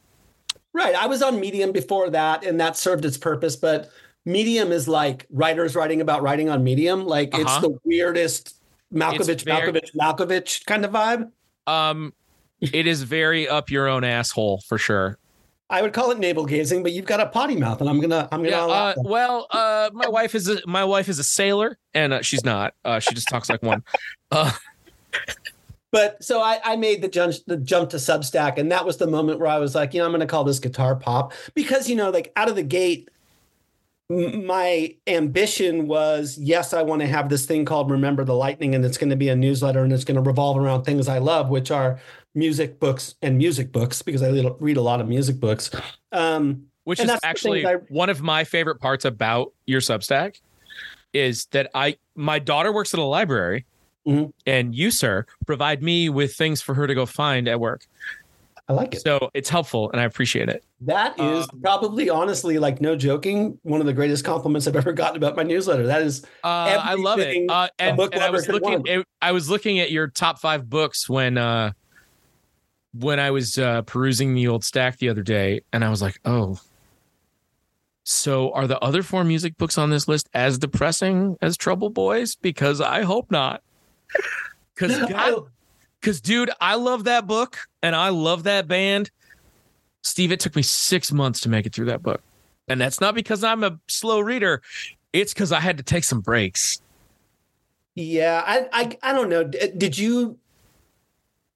Right. I was on Medium before that, and that served its purpose. But Medium is like writers writing about writing on Medium. Like it's Uh-huh. the weirdest Malkovich, very- Malkovich, Malkovich kind of vibe. Um it is very up your own asshole for sure. I would call it navel gazing, but you've got a potty mouth, and I'm gonna, I'm gonna. Yeah, allow uh, well, uh, my wife is a, my wife is a sailor, and uh, she's not. Uh, she just talks like one. But so I, I made the jump, the jump to Substack, and that was the moment where I was like, you know, I'm gonna call this guitar pop because you know, like out of the gate, my ambition was yes, I want to have this thing called Remember the Lightning, and it's going to be a newsletter, and it's going to revolve around things I love, which are music books and music books because I read- read a lot of music books. Um, which is actually I- one of my favorite parts about your Substack is that I my daughter works at a library, Mhm. and you, sir, provide me with things for her to go find at work. I like it. So it's helpful, and I appreciate it. That is Um, probably, honestly, like no joking, one of the greatest compliments I've ever gotten about my newsletter. That is Uh, I love it. Uh, and and I was looking. It, I was looking at your top five books when uh, when I was uh, perusing the old stack the other day, and I was like, oh. So are the other four music books on this list as depressing as Trouble Boys? Because I hope not. <laughs> Because because dude, I love that book and I love that band. Steve, it took me six months to make it through that book, and that's not because I'm a slow reader. It's because I had to take some breaks. Yeah, I, I, I don't know. Did you?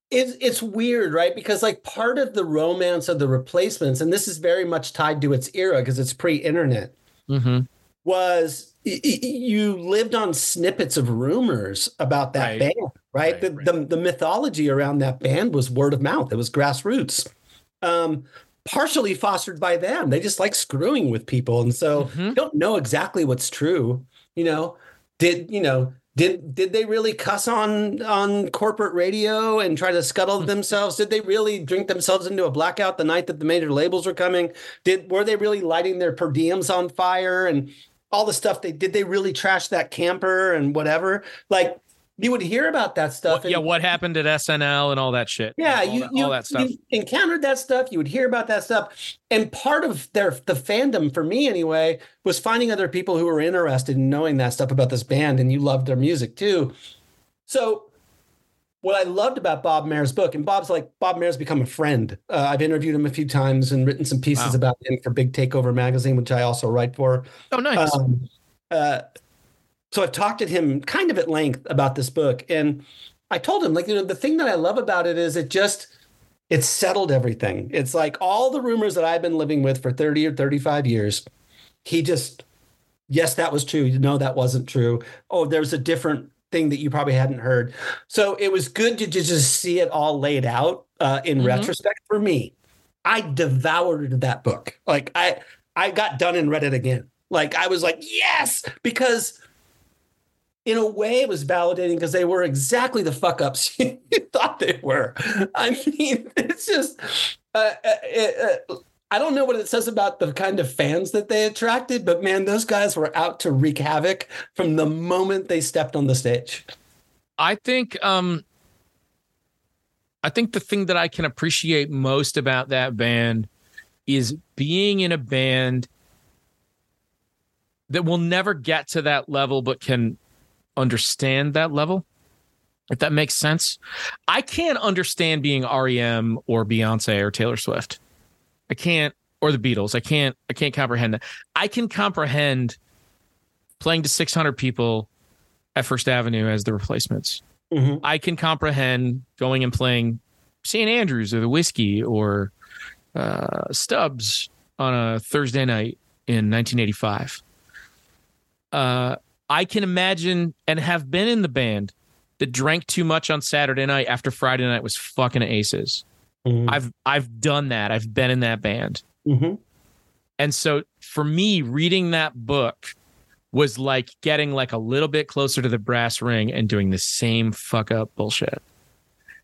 It's it's weird, right? Because like part of the romance of the replacements, and this is very much tied to its era because it's pre-internet, Mm-hmm. was you lived on snippets of rumors about that Right. band, right? Right, the, right. the the mythology around that band was word of mouth. It was grassroots, um, partially fostered by them. They just like screwing with people, and so Mhm. you don't know exactly what's true. You know, did you know? Did did they really cuss on on corporate radio and try to scuttle themselves? Did they really drink themselves into a blackout the night that the major labels were coming? Did were they really lighting their per diems on fire and all the stuff they did? They really trash that camper and whatever. Like you would hear about that stuff. What- yeah, what happened at SNL and all that shit. yeah, all you, that, you, all that stuff. you encountered that stuff. You would hear about that stuff, and part of their the fandom for me anyway was finding other people who were interested in knowing that stuff about this band, and you loved their music too. So, what I loved about Bob Mehr's book, and Bob's like Bob Mehr's become a friend. Uh, I've interviewed him a few times and written some pieces Wow. about him for Big Takeover magazine, which I also write for. oh, nice. Um, uh, so I've talked to him kind of at length about this book, and I told him, like, you know, the thing that I love about it is it just, it settled everything. It's like all the rumors that I've been living with for 30 or 35 years. He just, yes, that was true. No, that wasn't true. Oh, there's a different thing that you probably hadn't heard. So it was good to just see it all laid out uh, in mm-hmm. retrospect for me. I devoured that book. Like I, I got done and read it again. Like I was like, yes, because in a way it was validating because they were exactly the fuck ups <laughs> you thought they were. I mean, it's just, uh, uh, uh, I don't know what it says about the kind of fans that they attracted, but man, those guys were out to wreak havoc from the moment they stepped on the stage. I think, um, I think the thing that I can appreciate most about that band is being in a band that will never get to that level, but can understand that level. If that makes sense, I can't understand being REM or Beyonce or Taylor Swift. I can't, or the Beatles. I can't. I can't comprehend that. I can comprehend playing to 600 people at First Avenue as the replacements. Mm-hmm. I can comprehend going and playing St. Andrews or the Whiskey or uh, Stubbs on a Thursday night in 1985. Uh, I can imagine and have been in the band that drank too much on Saturday night after Friday night was fucking aces. Mm-hmm. I've I've done that. I've been in that band. Mm-hmm. And so for me, reading that book was like getting like a little bit closer to the brass ring and doing the same fuck up bullshit.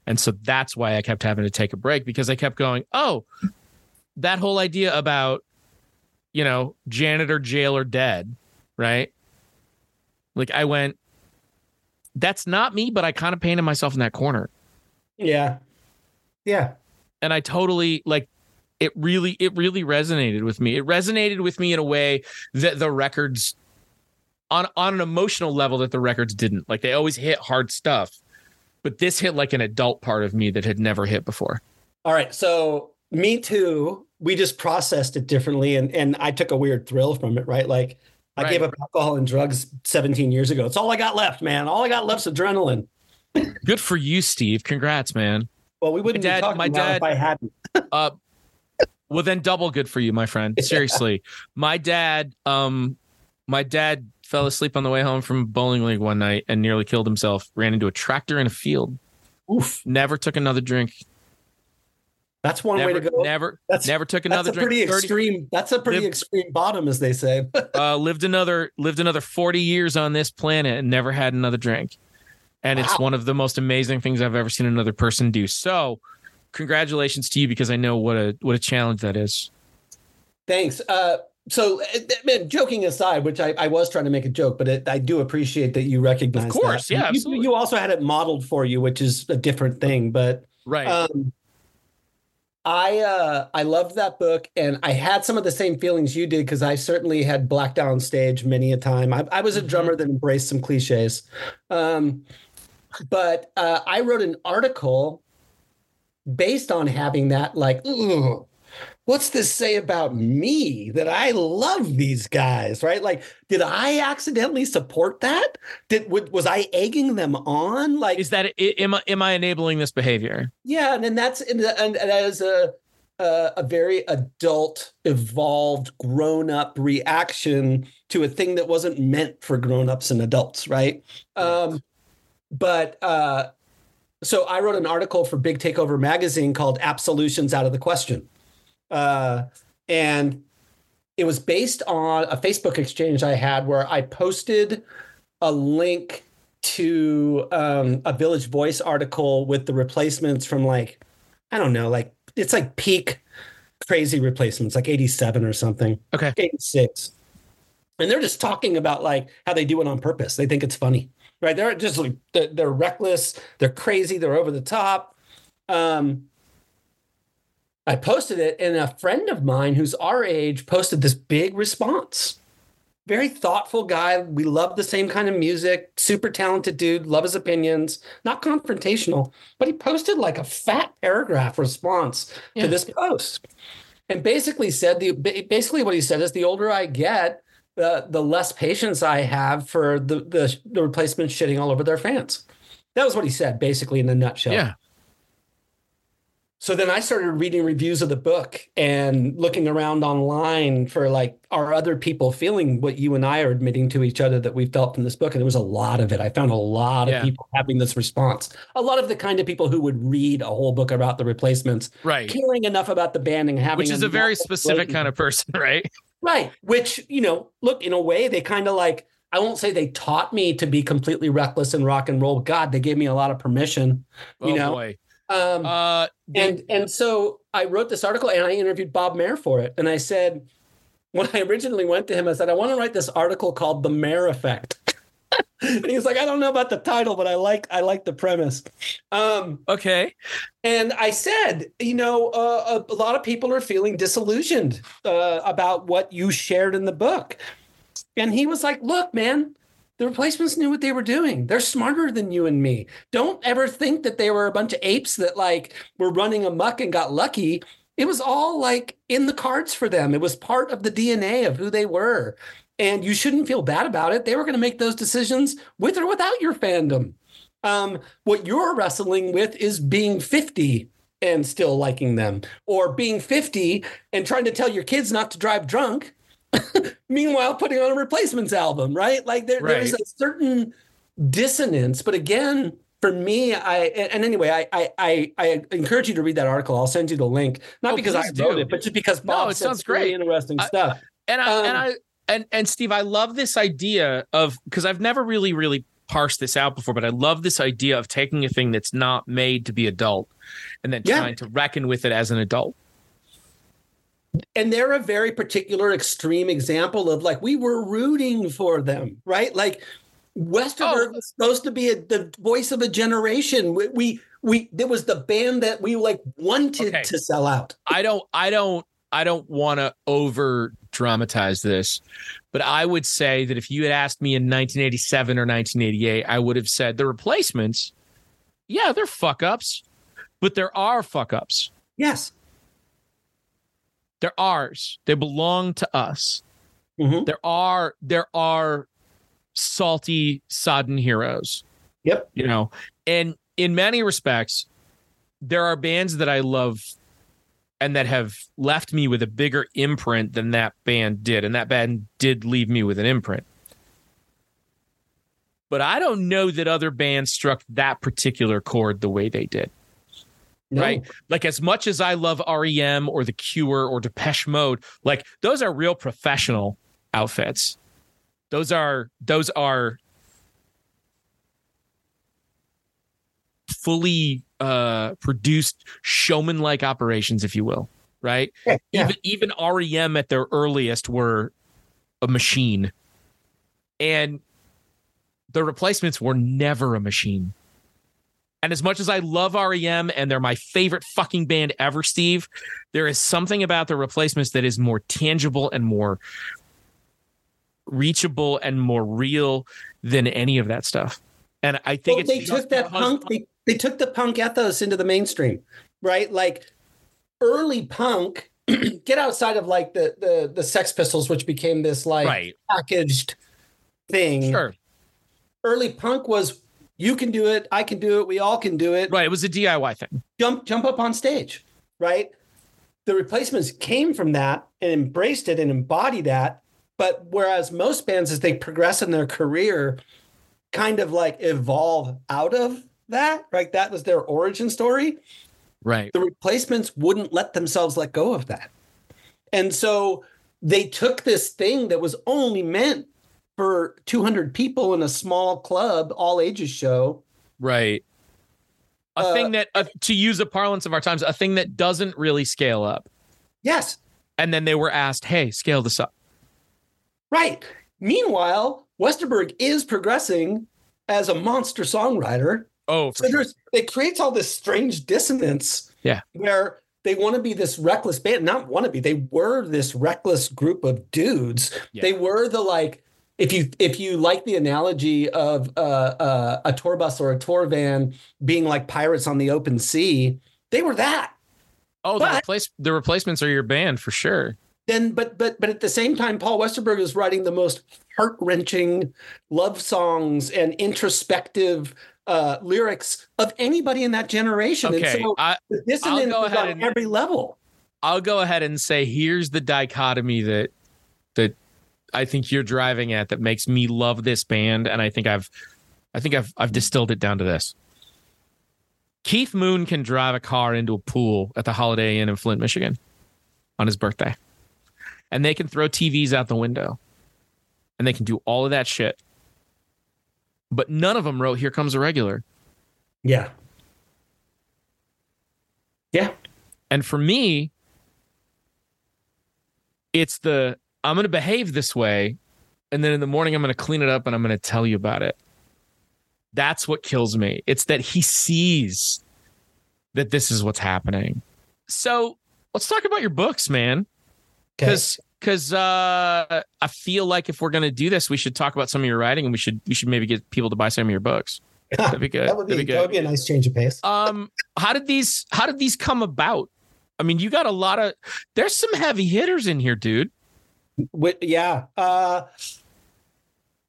And so that's why I kept having to take a break because I kept going, oh, that whole idea about, you know, janitor, jailer, dead, right? Like I went, that's not me, but I kind of painted myself in that corner. Yeah. Yeah. And I totally like it really it really resonated with me. It resonated with me in a way that the records on on an emotional level that the records didn't. Like they always hit hard stuff. But this hit like an adult part of me that had never hit before. All right. So me too. We just processed it differently and and I took a weird thrill from it, right? Like I right. gave up alcohol and drugs 17 years ago. It's all I got left, man. All I got left's adrenaline. Good for you, Steve. Congrats, man. Well, we wouldn't my dad, be talking my dad, if I hadn't. <laughs> uh, well, then double good for you, my friend. Seriously, my dad, um, my dad fell asleep on the way home from bowling league one night and nearly killed himself. Ran into a tractor in a field. Oof. Never took another drink. That's one never, way to go. Never, that's, never took another that's a drink. Pretty 30, extreme. That's a pretty lived, extreme bottom, as they say. <laughs> uh, lived another lived another forty years on this planet and never had another drink, and wow. it's one of the most amazing things I've ever seen another person do. So, congratulations to you because I know what a what a challenge that is. Thanks. Uh, so, uh, man, joking aside, which I, I, was trying to make a joke, but it, I do appreciate that you recognize. Of course, that. yeah. You, you, also had it modeled for you, which is a different thing. But right. Um, I uh, I loved that book, and I had some of the same feelings you did because I certainly had blacked out on stage many a time. I, I was a mm-hmm. drummer that embraced some cliches, um, but uh, I wrote an article based on having that like, what's this say about me that I love these guys, right? Like, did I accidentally support that? Did was I egging them on? Like, is that am I am I enabling this behavior? Yeah, and, and that's and, and as a a, a very adult, evolved, grown up reaction to a thing that wasn't meant for grown ups and adults, right? Um, but uh, so I wrote an article for Big Takeover magazine called "Absolutions Out of the Question." Uh, and it was based on a Facebook exchange I had where I posted a link to um, a Village Voice article with the replacements from like, I don't know, like it's like peak crazy replacements, like 87 or something. Okay. 86. And they're just talking about like how they do it on purpose. They think it's funny, right? They're just like, they're, they're reckless, they're crazy, they're over the top. Um, I posted it, and a friend of mine who's our age posted this big response. Very thoughtful guy. We love the same kind of music. Super talented dude. Love his opinions. Not confrontational, but he posted like a fat paragraph response yeah. to this post, and basically said the basically what he said is the older I get, the the less patience I have for the the, the replacements shitting all over their fans. That was what he said, basically, in a nutshell. Yeah. So then I started reading reviews of the book and looking around online for like, are other people feeling what you and I are admitting to each other that we felt from this book? And there was a lot of it. I found a lot of Yeah. people having this response. A lot of the kind of people who would read a whole book about the replacements, Right. caring enough about the band and having Which is a very specific blatant- kind of person, <laughs> right? Right. Which, you know, look, in a way, they kind of like, I won't say they taught me to be completely reckless and rock and roll. God, they gave me a lot of permission. You oh know, boy. Um, Uh, the- and and so I wrote this article and I interviewed Bob Mehr for it. And I said, when I originally went to him, I said, I want to write this article called The Mehr Effect. And he was like, I don't know about the title, but I like I like the premise. Um, okay. and I said, you know, uh, a, a lot of people are feeling disillusioned uh, about what you shared in the book. And he was like, look, man, the replacements knew what they were doing. They're smarter than you and me. Don't ever think that they were a bunch of apes that like were running amok and got lucky. It was all like in the cards for them. It was part of the DNA of who they were. And you shouldn't feel bad about it. They were going to make those decisions with or without your fandom. Um, what you're wrestling with is being 50 and still liking them, or being 50 and trying to tell your kids not to drive drunk. <laughs> Meanwhile, putting on a replacements album, right? Like there, there's a certain dissonance. But again, for me, I and anyway, I, I I I encourage you to read that article. I'll send you the link, not Oh, because I wrote do. it, but just because No, Bob it said sounds some really great. interesting I- stuff. And I and Um, I and and Steve, I love this idea of because I've never really really parsed this out before, but I love this idea of taking a thing that's not made to be adult and then Yeah. trying to reckon with it as an adult. and they're a very particular extreme example of like we were rooting for them right like westerberg Oh. was supposed to be a, the voice of a generation we, we we there was the band that we like wanted Okay. to sell out I don't I don't I don't want to over dramatize this, but I would say that if you had asked me in 1987 or 1988, I would have said the replacements, yeah, they're fuck ups, but there are fuck ups. yes They're ours. They belong to us. Mhm. There are there are salty, sodden heroes. yep you know and in many respects there are bands that i love and that have left me with a bigger imprint than that band did. And that band did leave me with an imprint. But i don't know that other bands struck that particular chord the way they did. No. right? Like as much as i love rem or the cure or depeche mode like those are real professional outfits. Those are those are fully uh produced showman like operations if you will right yeah, yeah. even even rem at their earliest were a machine and the replacements were never a machine and as much as I love REM and they're my favorite fucking band ever, Steve, there is something about the replacements that is more tangible and more reachable and more real than any of that stuff. And I think well, it's they took that punk they, they took the punk ethos into the mainstream right like early punk <clears throat> get outside of like the the the sex pistols which became this like right. packaged thing Sure. early punk was you can do it, I can do it, we all can do it. Right. It was a DIY thing. Jump jump up on stage, right? The replacements came from that and embraced it and embodied that. But whereas most bands, as they progress in their career, kind of like evolve out of that, right? That was their origin story. Right. The replacements wouldn't let themselves let go of that. And so they took this thing that was only meant for 200 people in a small club, all ages show. Right. A Uh, thing that, uh, to use the parlance of our times, a thing that doesn't really scale up. Yes, And then they were asked, hey, scale this up. right. Meanwhile, Westerberg is progressing as a monster songwriter. Oh, for So sure. there's it creates all this strange dissonance. Yeah. Where they want to be this reckless band, not want to be. They were this reckless group of dudes. Yeah. They were the like if you if you like the analogy of uh, uh, a tour bus or a tour van being like pirates on the open sea, they were that. Oh, the, But- replace, the replacements are your band for sure. Then, but but but at the same time, Paul Westerberg is writing the most heart wrenching love songs and introspective uh, lyrics of anybody in that generation. Okay, and so I, the dissonance go is ahead on and- every level. I'll go ahead and say here's the dichotomy that that I think you're driving at that makes me love this band, and I think I've I think I've I've distilled it down to this. Keith Moon can drive a car into a pool at the Holiday Inn in Flint, Michigan, on his birthday, and they can throw TVs out the window, and they can do all of that shit. But none of them wrote "Here Comes a Regular." Yeah. Yeah. And for me, it's the I'm going to behave this way. And then in the morning, I'm going to clean it up and I'm going to tell you about it. That's what kills me. It's that he sees that this is what's happening. So let's talk about your books, man. Because because uh, I feel like if we're going to do this, we should talk about some of your writing and we should we should maybe get people to buy some of your books. <laughs> That'd be good. that would be, That'd be that would be a nice change of pace. Um, how did these how did these come about? I mean, you got a lot of there's some heavy hitters in here, dude. Wi- yeah. Uh,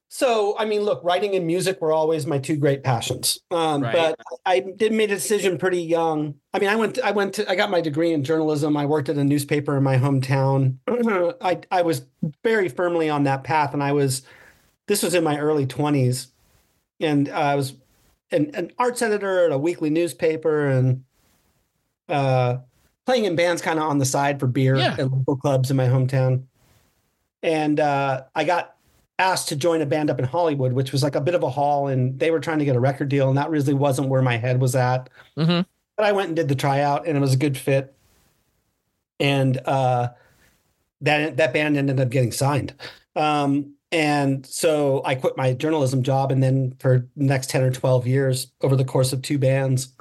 so, I mean, look, writing and music were always my two great passions. Um, Right. But I did make a decision pretty young. I mean, I went, I went to, I got my degree in journalism. I worked at a newspaper in my hometown. <clears throat> I, I was very firmly on that path, and I was, this was in my early twenties, and I was an, an arts editor at a weekly newspaper, and uh, playing in bands kind of on the side for beer Yeah. at local clubs in my hometown and uh, I got asked to join a band up in Hollywood, which was like a bit of a haul, and they were trying to get a record deal, and that really wasn't where my head was at. Mm-hmm. But I went and did the tryout, and it was a good fit, and uh, that that band ended up getting signed. Um, and so I quit my journalism job, and then for the next ten or twelve years, over the course of two bands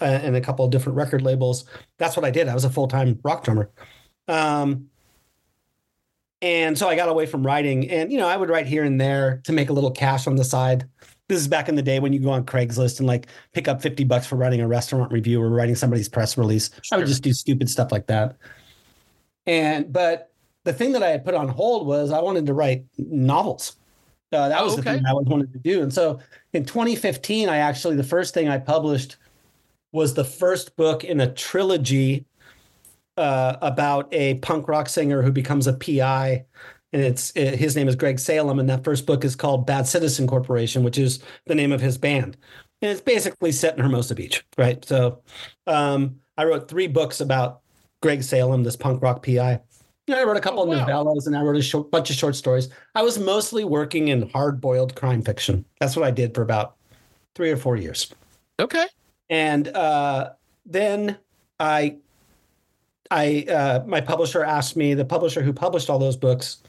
uh, and a couple of different record labels, that's what I did. I was a full time rock drummer. Um, and so I got away from writing, and you know, I would write here and there to make a little cash on the side. This is back in the day when you go on Craigslist and like pick up 50 bucks for writing a restaurant review or writing somebody's press release. I would just do stupid stuff like that. And but the thing that I had put on hold was I wanted to write novels. Uh, that Oh, was the thing I always wanted to do. And so in 2015, I actually the first thing I published was the first book in a trilogy uh, about a punk rock singer who becomes a PI, and it's it, his name is Greg Salem, and that first book is called Bad Citizen Corporation, which is the name of his band, and it's basically set in Hermosa Beach, right? So, um, I wrote three books about Greg Salem, this punk rock PI. I wrote a couple Oh, of wow. novellas, and I wrote a short, bunch of short stories. I was mostly working in hard-boiled crime fiction. That's what I did for about three or four years. Okay. And uh, then I, I, uh, my publisher asked me, the publisher who published all those books,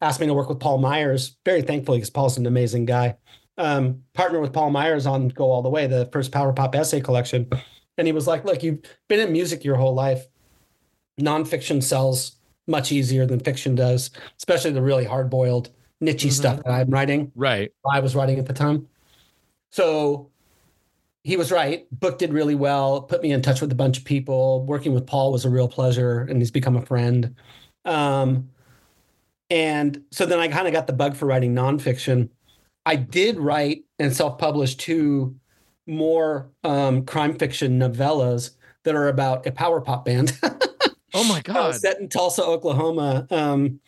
asked me to work with Paul Myers. Very thankfully, because Paul's an amazing guy. Um, partner with Paul Myers on Go All the Way, the first Power Pop essay collection. And he was like, "Look, you've been in music your whole life. Nonfiction sells much easier than fiction does, especially the really hard-boiled, nichey Mhm. stuff that I'm writing." Right. I was writing at the time. So he was right. Book did really well, put me in touch with a bunch of people. Working with Paul was a real pleasure, and he's become a friend. Um, and so then I kind of got the bug for writing nonfiction. I did write and self publish two more um, crime fiction novellas that are about a power pop band. <laughs> Oh my <laughs> uh, god. set in Tulsa, Oklahoma. Um,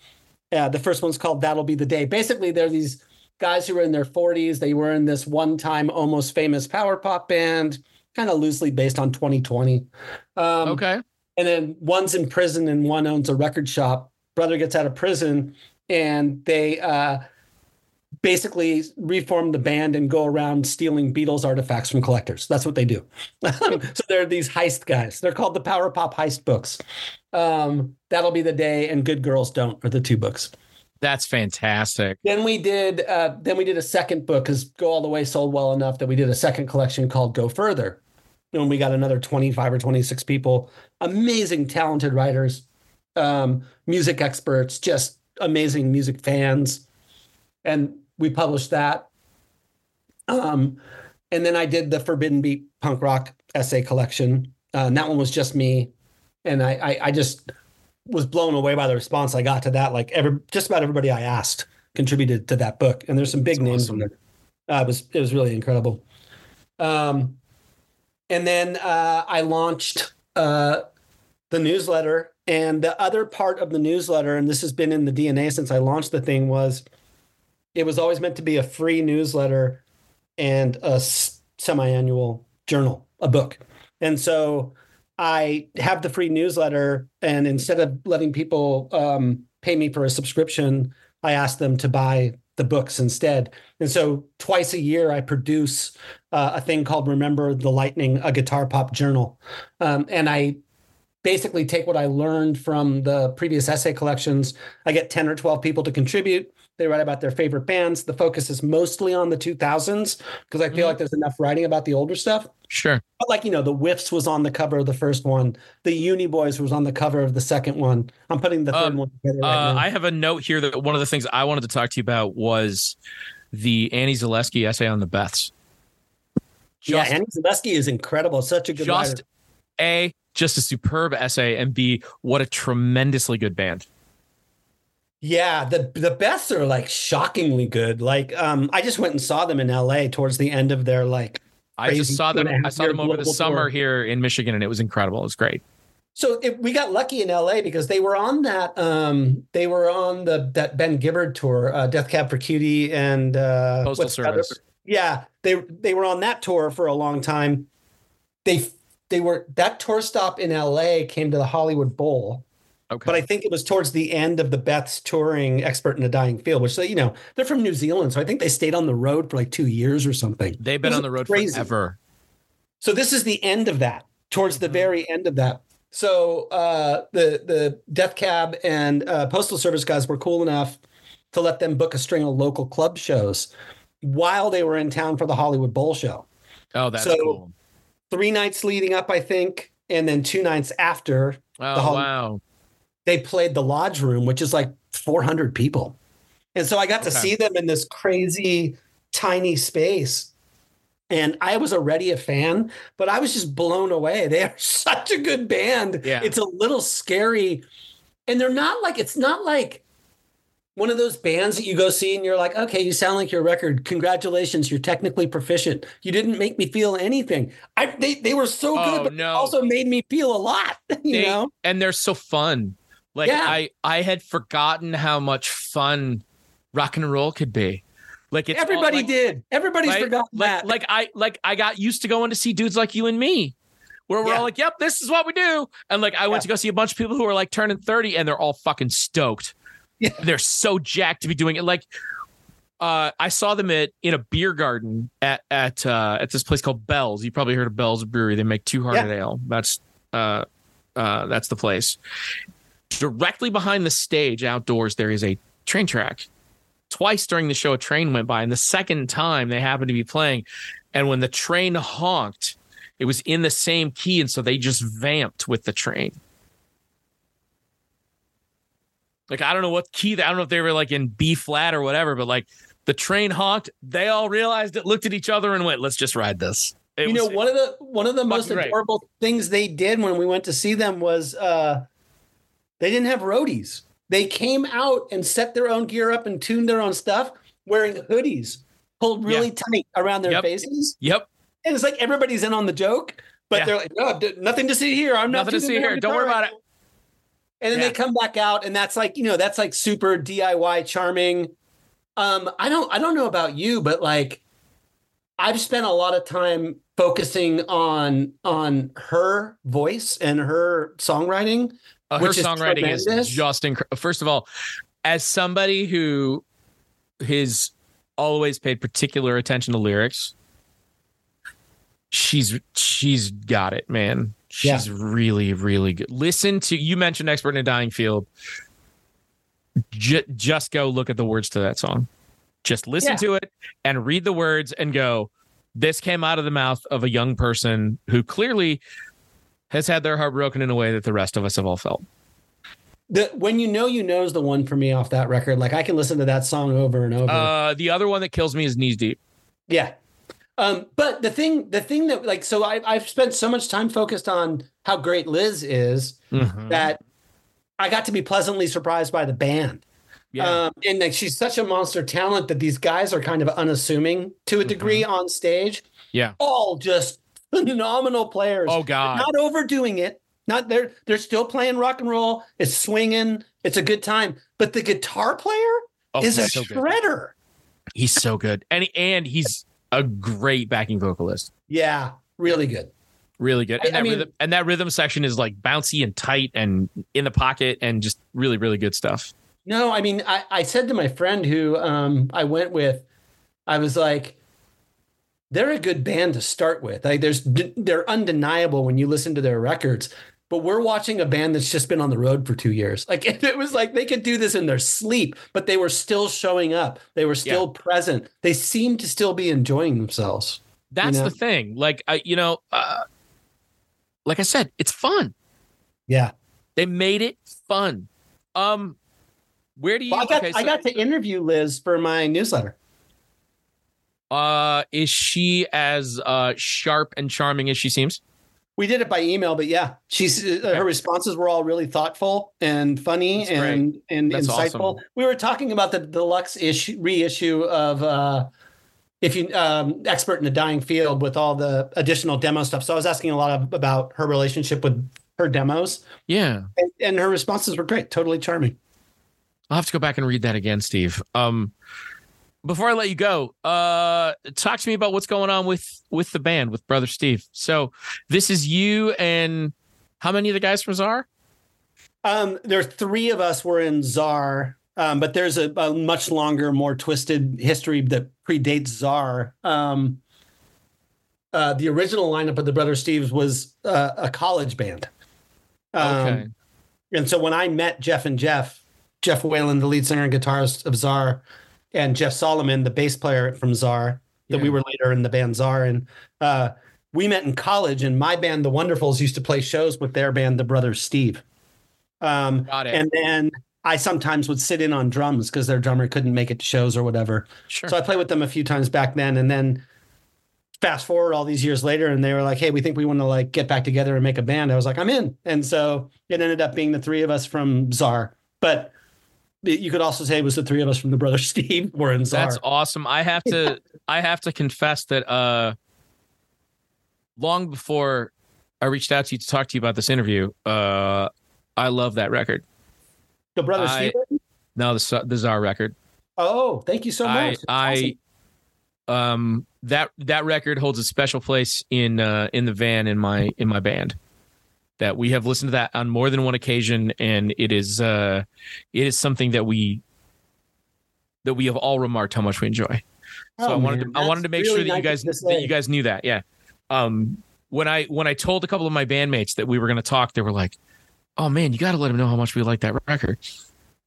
yeah, the first one's called "That'll Be the Day." Basically, they're these guys who were in their 40s. They were in this one-time, almost famous power pop band, kind of loosely based on 2020. Um, okay. and then one's in prison and one owns a record shop. Brother gets out of prison, and they uh, basically reform the band and go around stealing Beatles artifacts from collectors. That's what they do. <laughs> so they're these heist guys. They're called the Power Pop Heist books. Um, That'll be the day, and Good Girls Don't are the two books. That's fantastic. Then we did. Uh, then we did a second book because Go All the Way sold well enough that we did a second collection called Go Further. And we got another twenty-five or twenty-six people, amazing, talented writers, um, music experts, just amazing music fans, and we published that. Um, and then I did the Forbidden Beat punk rock essay collection. Uh, and that one was just me, and I, I, I just was blown away by the response I got to that. Like every just about everybody I asked contributed to that book, and there's some big That's names awesome. in there. Uh, it was it was really incredible. Um, and then uh, I launched uh, the newsletter. And the other part of the newsletter, and this has been in the DNA since I launched the thing, was it was always meant to be a free newsletter and a semi-annual journal, a book. And so I have the free newsletter, and instead of letting people um, pay me for a subscription, I ask them to buy the books instead. And so twice a year, I produce uh, a thing called Remember the Lightning, a guitar pop journal. Um, and I basically take what I learned from the previous essay collections. I get 10 or 12 people to contribute. They write about their favorite bands. The focus is mostly on the 2000s because I feel mm-hmm. like there's enough writing about the older stuff. Sure. But like, you know, the Whiffs was on the cover of the first one. The Uni Boys was on the cover of the second one. I'm putting the third um, one together right uh, I have a note here that one of the things I wanted to talk to you about was the Annie Zaleski essay on the Beths. Just, yeah, Annie Zaleski is incredible. Such a good just writer. A, just a superb essay, and B, what a tremendously good band. Yeah, the the Beths are like shockingly good. Like, um, I just went and saw them in L.A. towards the end of their like. I just saw them. I saw them over the summer tour. here in Michigan, and it was incredible. It was great. So it, we got lucky in LA because they were on that. Um, they were on the that Ben Gibbard tour, uh, Death Cab for Cutie, and uh, Postal Service. Yeah, they they were on that tour for a long time. They they were that tour stop in LA came to the Hollywood Bowl Okay. But I think it was towards the end of the Beth's touring expert in a dying field, which you know they're from New Zealand, so I think they stayed on the road for like two years or something. They've been on the road crazy. forever. So this is the end of that, towards the mm-hmm. very end of that. So uh, the the Death Cab and uh, Postal Service guys were cool enough to let them book a string of local club shows while they were in town for the Hollywood Bowl show. Oh, that's so, cool. Three nights leading up, I think, and then two nights after. Oh, the Hollywood wow they played the lodge room, which is like 400 people. And so I got to see them in this crazy tiny space. And I was already a fan, but I was just blown away. <laughs> They are such a good band. Yeah. It's a little scary. And they're not like, it's not like one of those bands that you go see and you're like, okay, you sound like your record. Congratulations, you're technically proficient. You didn't make me feel anything. I they they were so oh, good, but no. also made me feel a lot. <laughs> You they, know, and they're so fun. Like yeah. I I had forgotten how much fun rock and roll could be. Like it's everybody all, like, did. Everybody's right? forgotten like, that. Like I like I got used to going to see dudes like you and me. Where we're yeah. all like, yep, this is what we do. And like I went yeah. to go see a bunch of people who are like turning 30 and they're all fucking stoked. Yeah. <laughs> They're so jacked to be doing it. Like uh, I saw them at in a beer garden at at uh, at this place called Bell's. You probably heard of Bell's Brewery. They make Two Hearted yeah. Ale. That's uh, uh, that's the place. Directly behind the stage outdoors, there is a train track. Twice during the show, a train went by, and the second time they happened to be playing. And when the train honked, it was in the same key. And so they just vamped with the train. Like, I don't know what key, I don't know if they were like in B flat or whatever, but like the train honked. They all realized it, looked at each other, and went, let's just ride this. It you was, know, one of the one of the most adorable great. things they did when we went to see them was uh they didn't have roadies. They came out and set their own gear up and tuned their own stuff wearing hoodies pulled really yeah. tight around their yep. faces. Yep. And it's like everybody's in on the joke, but yeah. they're like, no, nothing to see here. I'm nothing to see here. Don't worry about it. And then yeah. they come back out, and that's like, you know, that's like super DIY charming. Um, I don't I don't know about you, but like I've spent a lot of time focusing on on her voice and her songwriting uh, her songwriting is, is just incredible. First of all, as somebody who has always paid particular attention to lyrics, she's she's got it, man. She's yeah. really, really good. Listen to you mentioned expert in a dying field. J- just go look at the words to that song. Just listen yeah. to it and read the words and go, this came out of the mouth of a young person who clearly has had their heart broken in a way that the rest of us have all felt. The when you know you know is the one for me off that record. Like I can listen to that song over and over. Uh, the other one that kills me is Knees Deep. Yeah. Um, but the thing, the thing that like, so I, I've spent so much time focused on how great Liz is mm-hmm. that I got to be pleasantly surprised by the band. Yeah. Um, and like she's such a monster talent that these guys are kind of unassuming to a degree on stage. Yeah. All just <laughs> phenomenal players. oh God. Not overdoing it. Not they're they're still playing rock and roll. It's swinging. It's a good time. But the guitar player Oh, is a so good. shredder. He's so good, and and he's a great backing vocalist. Yeah, really good. Really good. I- And that, I mean- rhythm, and that rhythm section is like bouncy and tight and in the pocket and just really, really good stuff. No, I mean, I, I said to my friend who um, I went with, I was like, they're a good band to start with. Like, there's they're undeniable when you listen to their records. But we're watching a band that's just been on the road for two years. Like <laughs> it was like they could do this in their sleep, but they were still showing up. They were still present. They seemed to still be enjoying themselves. That's know? the thing. Like I, you know, uh, like I said, it's fun. Yeah. They made it fun. Um, where do you? Well, I got okay, I so, got to interview Liz for my newsletter. Uh, is she as uh sharp and charming as she seems? We did it by email, but yeah, she's uh, her responses were all really thoughtful and funny That's great. and and That's insightful. awesome. We were talking about the deluxe issue reissue of uh if you um expert in the dying field with all the additional demo stuff. So I was asking a lot of, about her relationship with her demos, Yeah, and, and her responses were great, totally charming. I'll have to go back and read that again, Steve. Um, before I let you go, uh, talk to me about what's going on with with the band with Brother Steve. So this is you and how many of the guys from Tsar? Um, there are three of us were in Tsar, um, but there's a, a much longer, more twisted history that predates Tsar. Um, uh, the original lineup of the Brother Steves was uh, a college band. Um, Okay. And so when I met Jeff and Jeff, Jeff Whalen, the lead singer and guitarist of Tsar, and Jeff Solomon, the bass player from Tsar, that we were later in the band Tsar, and uh, we met in college. And my band, The Wonderfuls, used to play shows with their band, The Brothers Steve. Um, Got it. and then I sometimes would sit in on drums because their drummer couldn't make it to shows or whatever. Sure. So I played with them a few times back then, and then fast forward all these years later, and they were like, "Hey, we think we want to like get back together and make a band." I was like, "I'm in," and so it ended up being the three of us from Tsar. But you could also say it was the three of us from the brother Steve <laughs> were in Tsar. That's awesome. I have to I have to confess that uh long before I reached out to you to talk to you about this interview, uh I love that record. the brother I- Steve. No, the the Tsar record. Oh, thank you so much. I awesome. um that that record holds a special place in uh in the van in my in my band. That we have listened to that on more than one occasion and it is uh it is something that we that we have all remarked how much we enjoy. So Oh, I wanted man, to, I wanted to make really sure that you guys that you guys knew that. Yeah. Um when I when I told a couple of my bandmates that we were going to talk, they were like, "Oh man, you got to let them know how much we like that record."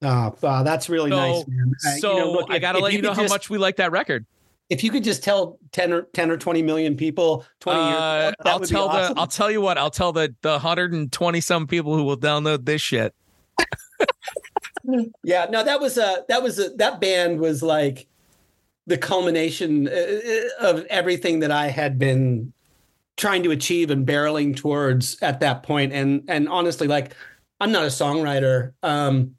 Oh, wow, that's really So- nice, man. Uh, you So know, look, I got to let you, know could how much we like that record. If you could just tell 10 or 10 or 20 million people 20 years Uh, ago, that I'll would be tell awesome. the I'll tell you what I'll tell the the 120 some people who will download this shit. <laughs> Yeah, no, that was a that was a that band was like the culmination uh, of everything that I had been trying to achieve and barreling towards at that. And and honestly, like I'm not a songwriter, um,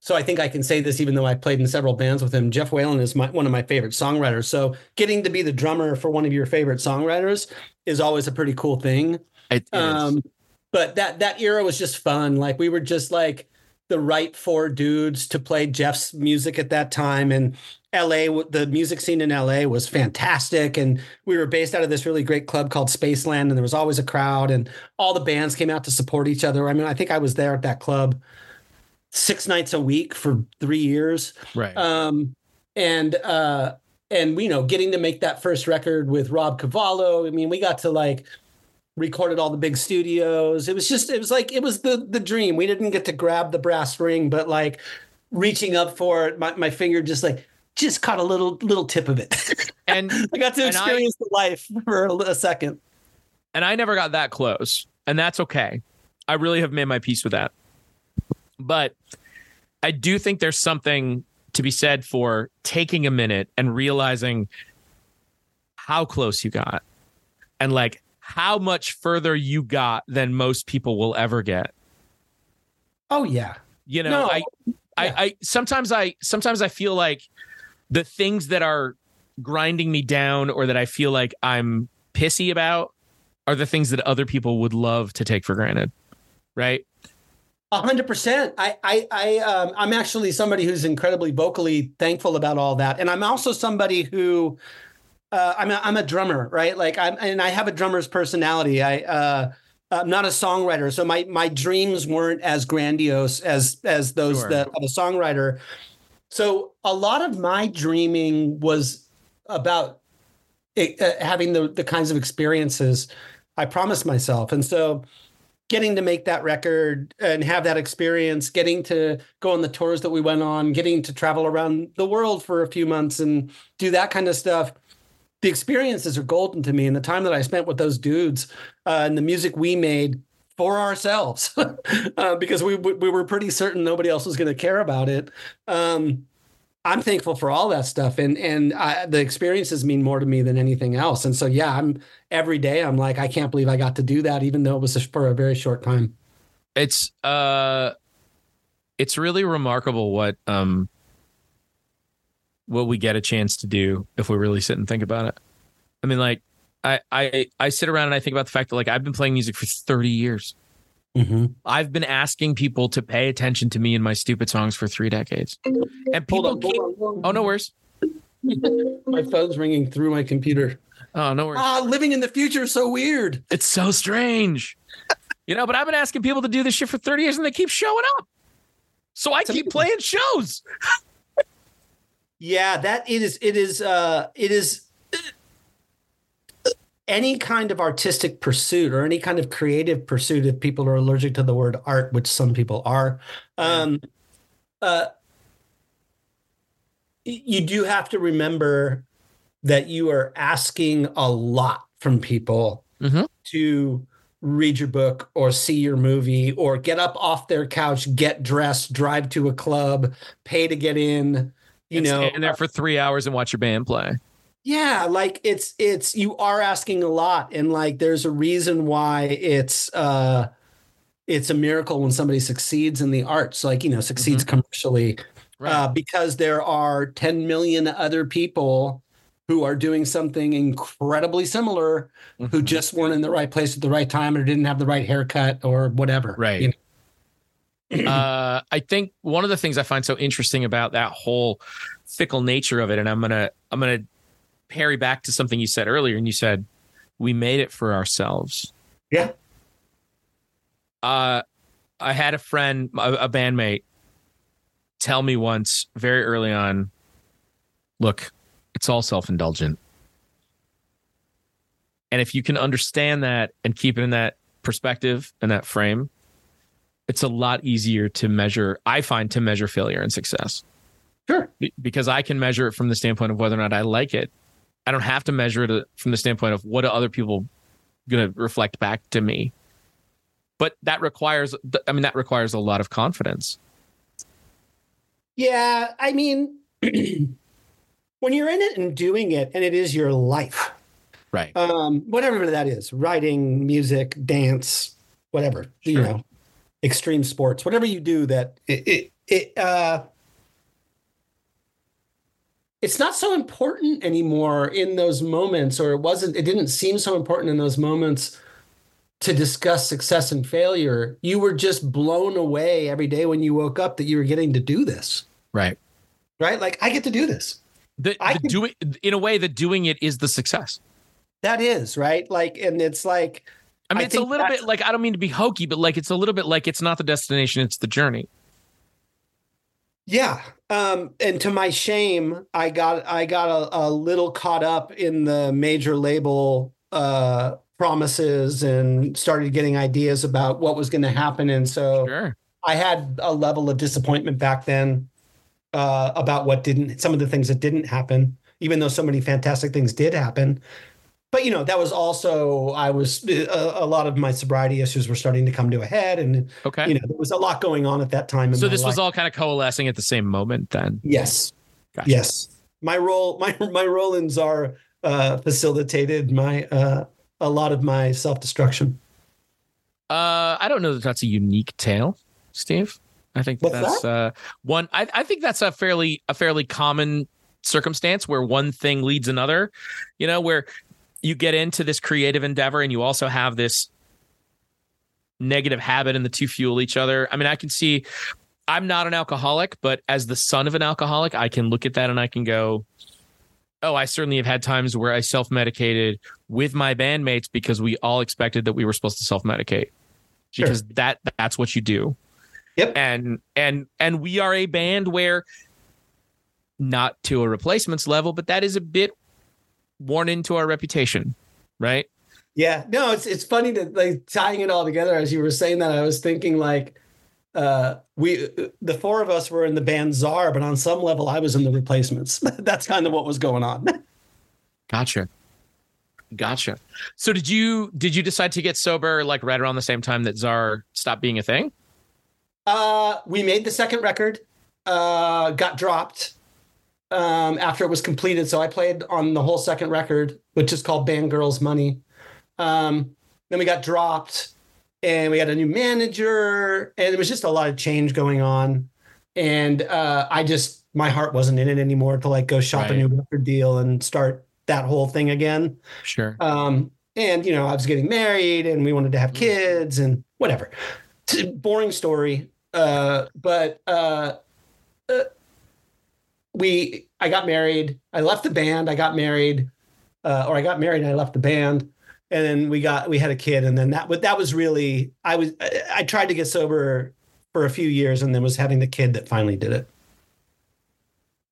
so I think I can say this even though I played in several bands with him. Jeff Whalen is my, one of my favorite songwriters. So getting to be the drummer for one of your favorite songwriters is always a pretty cool thing. It, it is. Um, but that that era was just fun. Like we were just like the right four dudes to play Jeff's music at that time, and L.A. the music scene in L.A. was fantastic, and we were based out of this really great club called Spaceland, and there was always a crowd, and all the bands came out to support each other. I mean, I think I was there at that club six nights a week for three years right. um, and uh, and you know, getting to make that first record with Rob Cavallo. I mean, we got to like recorded all the big studios. It was just, it was like it was the the dream. We didn't get to grab the brass ring, but like reaching up for it, my, my finger just like just caught a little little tip of it. <laughs> and I got to And I- experience the life for a, a second. and I never got that close, and that's okay. I really have made my peace with that. But I do think there's something to be said for taking a minute and realizing how close you got and like how much further you got than most people will ever get. Oh yeah. You know, No, I I, I sometimes I sometimes I feel like the things that are grinding me down or that I feel like I'm pissy about are the things that other people would love to take for granted. Right. A hundred percent. I, I, I, um, I'm actually somebody who's incredibly vocally thankful about all that, and I'm also somebody who, uh, I'm, a, I'm a drummer, right? Like I'm, and I have a drummer's personality. I, uh, I'm not a songwriter, so my my dreams weren't as grandiose as as those Sure. that of a songwriter. So a lot of my dreaming was about it, uh, having the the kinds of experiences I promised myself, and so getting to make that record and have that experience, getting to go on the tours that we went on, getting to travel around the world for a few months and do that kind of stuff. The experiences are golden to me, and the time that I spent with those dudes uh, and the music we made for ourselves, <laughs> uh, because we we were pretty certain nobody else was going to care about it. Um, I'm thankful for all that stuff, and and I, the experiences mean more to me than anything else. And so, yeah, I'm every day. I'm like, I can't believe I got to do that, even though it was for a very short time. It's uh it's really remarkable what um what we get a chance to do if we really sit and think about it. I mean like I I I sit around and I think about the fact that like I've been playing music for 30 years. Mm-hmm. I've been asking people to pay attention to me and my stupid songs for 3 decades. And people keep Oh no worries. My phone's ringing through my computer. Oh no worries. Ah, living in the future is so weird. It's so strange. You know, but I've been asking people to do this shit for 30 years and they keep showing up. So I keep playing shows. <laughs> Yeah, that it is. It is. Uh, it is. Any kind of artistic pursuit or any kind of creative pursuit, if people are allergic to the word art, which some people are, um, uh, you do have to remember that you are asking a lot from people Mhm. to read your book or see your movie or get up off their couch, get dressed, drive to a club, pay to get in. You and know, stand there for three hours and watch your band play. Yeah, like it's it's you are asking a lot, and like there's a reason why it's uh it's a miracle when somebody succeeds in the arts, like you know, succeeds commercially, uh, because there are 10 million other people who are doing something incredibly similar who Mhm. just weren't in the right place at the right time or didn't have the right haircut or whatever. Right. you know? uh, <clears throat> I think one of the things I find so interesting about that whole fickle nature of it, and I'm gonna I'm gonna parry back to something you said earlier, and you said we made it for ourselves. Yeah. Uh, I had a friend, a, a bandmate, tell me once very early on, look, it's all self indulgent. And if you can understand that and keep it in that perspective and that frame, it's a lot easier to measure, I find, to measure failure and success Sure. Because I can measure it from the standpoint of whether or not I like it. I don't have to measure it uh, from the standpoint of what are other people going to reflect back to me. But that requires, I mean, that requires a lot of confidence. Yeah, I mean, <clears throat> when you're in it and doing it, and it is your life, Right. um, whatever that is, writing, music, dance, whatever, you know, extreme sports, whatever you do that it, it, it uh, it's not so important anymore in those moments, or it wasn't, it didn't seem so important in those moments to discuss success and failure. You were just blown away every day when you woke up that you were getting to do this, Right. right? Like, I get to do this. The, I the can- doing, in a way, that doing it is the success. That is, right? Like, and it's like, I mean, I it's a little bit like I don't mean to be hokey, but like it's a little bit like it's not the destination, it's the journey. Yeah. Um, and to my shame, I got I got a, a little caught up in the major label uh promises and started getting ideas about what was going to happen. And so Sure. I had a level of disappointment back then uh about what didn't some of the things that didn't happen, even though so many fantastic things did happen. But you know, that was also I was a, a lot of my sobriety issues were starting to come to a head and Okay. you know, there was a lot going on at that time so this was all kind of coalescing at the same moment then. Yes. Gotcha. Yes. My role, <laughs> my my role in Tsar uh, facilitated my uh, a lot of my self destruction. Uh, I don't know that that's a unique tale, Steve. I think that's uh, one. I, I think that's a fairly a fairly common circumstance where one thing leads another. You know, where you get into this creative endeavor and you also have this negative habit, and the two fuel each other. I mean, I can see. I'm not an alcoholic, but as the son of an alcoholic, I can look at that and I can go, oh, I certainly have had times where I self medicated with my bandmates because we all expected that we were supposed to self medicate Sure. because that that's what you do. Yep. And and and we are a band where not to a replacements level, but that is a bit worn into our reputation, right? Yeah, no, it's it's funny to like tying it all together. As you were saying that, I was thinking like uh we the four of us were in the band Tsar, but on some level I was in the replacements. <laughs> That's kind of what was going on. <laughs> Gotcha. Gotcha. So did you did you decide to get sober like right around the same time that Tsar stopped being a thing? Uh we made the second record, uh got dropped um after it was completed. So I played on the whole second record, which is called Band Girls Money. Um then we got dropped and we had a new manager and it was just a lot of change going on. And uh I just my heart wasn't in it anymore to like go shop a new record deal and start that whole thing again. Sure. Um, and you know, I was getting married and we wanted to have kids and whatever. Boring story. Uh, but uh, uh, we, I got married. I left the band. I got married, uh, or I got married and I left the band. And then we got, we had a kid. And then that, that was really, I was, I, tried to get sober for a few years and then was having the kid that finally did it.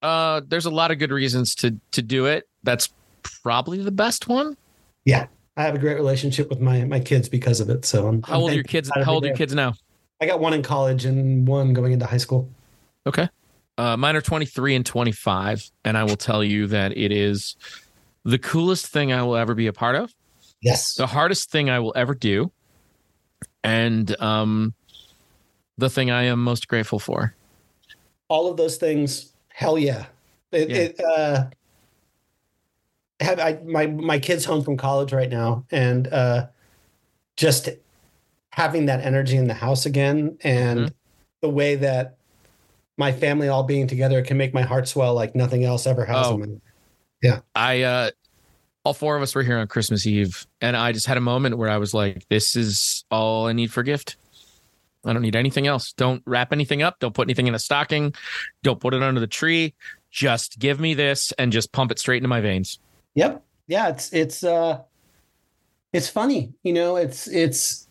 Uh there's a lot of good reasons to to do it. That's probably the best one. Yeah. I have a great relationship with my, my kids because of it. So I'm, How I'm old are your kids? How old are your kids now? I got one in college and one going into high school. Okay. Uh, mine are 23 and 25. And I will tell you that it is the coolest thing I will ever be a part of, Yes. the hardest thing I will ever do, and um, the thing I am most grateful for. All of those things, hell yeah. It, Yeah. it uh have I my my kids home from college right now and uh just having that energy in the house again and Mhm. the way that my family all being together can make my heart swell like nothing else ever has Oh. my I, uh, all four of us were here on Christmas Eve, and I just had a moment where I was like, this is all I need for gift. I don't need anything else. Don't wrap anything up. Don't put anything in a stocking. Don't put it under the tree. Just give me this and just pump it straight into my veins. Yep. Yeah, it's it's uh it's funny, you know, it's it's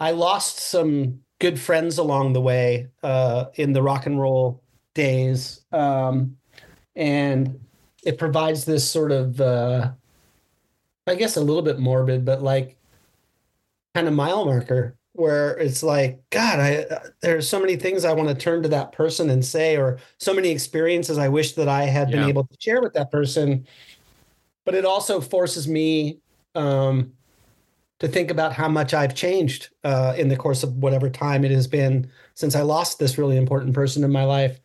I lost some good friends along the way uh in the rock and roll days. Um and it provides this sort of uh I guess a little bit morbid, but like kind of mile marker where it's like god i there's so many things i want to turn to that person and say or so many experiences i wish that i had been able to share with that person but it also forces me um, to think about how much I've changed uh, in the course of whatever time it has been since I lost this really important person in my life.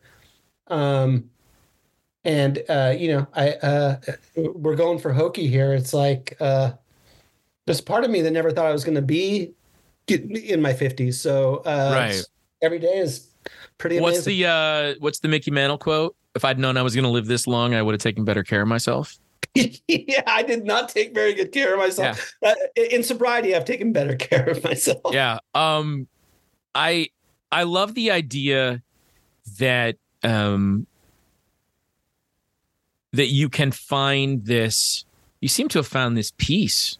Um, and uh, you know, I uh, we're going for hokey here. It's like uh, there's part of me that never thought I was going to be in my 50s. So uh, Right. every day is pretty amazing. What's the uh what's the Mickey Mantle quote? If I'd known I was going to live this long, I would have taken better care of myself. <laughs> yeah, I did not take very good care of myself. Uh, in sobriety, I've taken better <laughs> care of myself. Yeah. Um I I love the idea that um that you can find this you seem to have found this peace.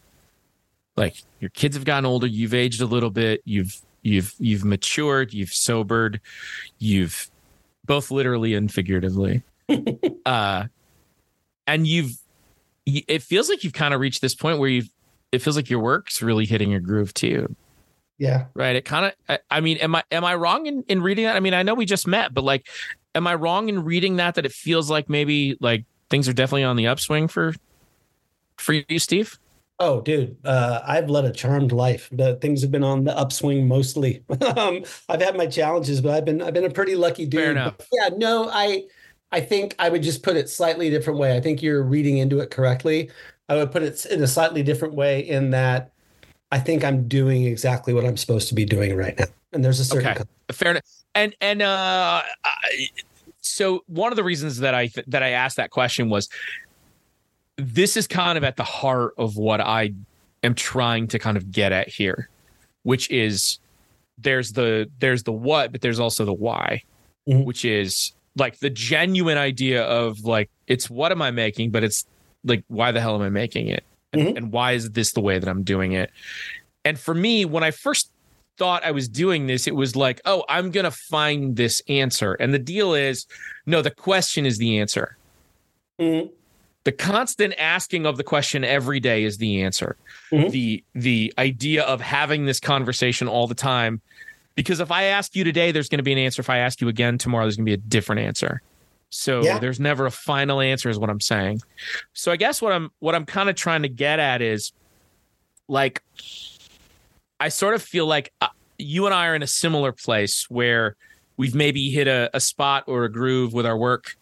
Like your kids have gotten older, you've aged a little bit, you've you've you've matured, you've sobered, you've both literally and figuratively. <laughs> uh and you've it feels like you've kind of reached this point where you've it feels like your work's really hitting your groove too. Yeah. Right. It kind of. I, I mean, am I am I wrong in in reading that? I mean, I know we just met, but like, am I wrong in reading that that it feels like maybe like things are definitely on the upswing for for you, Steve? Oh, dude, uh, I've led a charmed life. The things have been on the upswing mostly. <laughs> um, I've had my challenges, but I've been I've been a pretty lucky dude. Fair enough. But yeah, no, I I think I would just put it slightly different way. I think you're reading into it correctly. I would put it in a slightly different way in that I think I'm doing exactly what I'm supposed to be doing right now. And there's a certain okay. fair enough. And and uh, I, so one of the reasons that I th- that I asked that question was this is kind of at the heart of what I am trying to kind of get at here, which is there's the there's the what, but there's also the why, mm-hmm. which is like the genuine idea of like it's what am I making, but it's like why the hell am I making it? And, mm-hmm. and why is this the way that I'm doing it? And for me, when I first thought I was doing this, it was like, oh, I'm going to find this answer. And the deal is, no, the question is the answer. Mm-hmm. The constant asking of the question every day is the answer. Mm-hmm. The the idea of having this conversation all the time because if I ask you today there's going to be an answer if I ask you again tomorrow there's going to be a different answer. So yeah. there's never a final answer is what I'm saying. So I guess what I'm what I'm kind of trying to get at is like I sort of feel like uh, you and I are in a similar place where we've maybe hit a, a spot or a groove with our work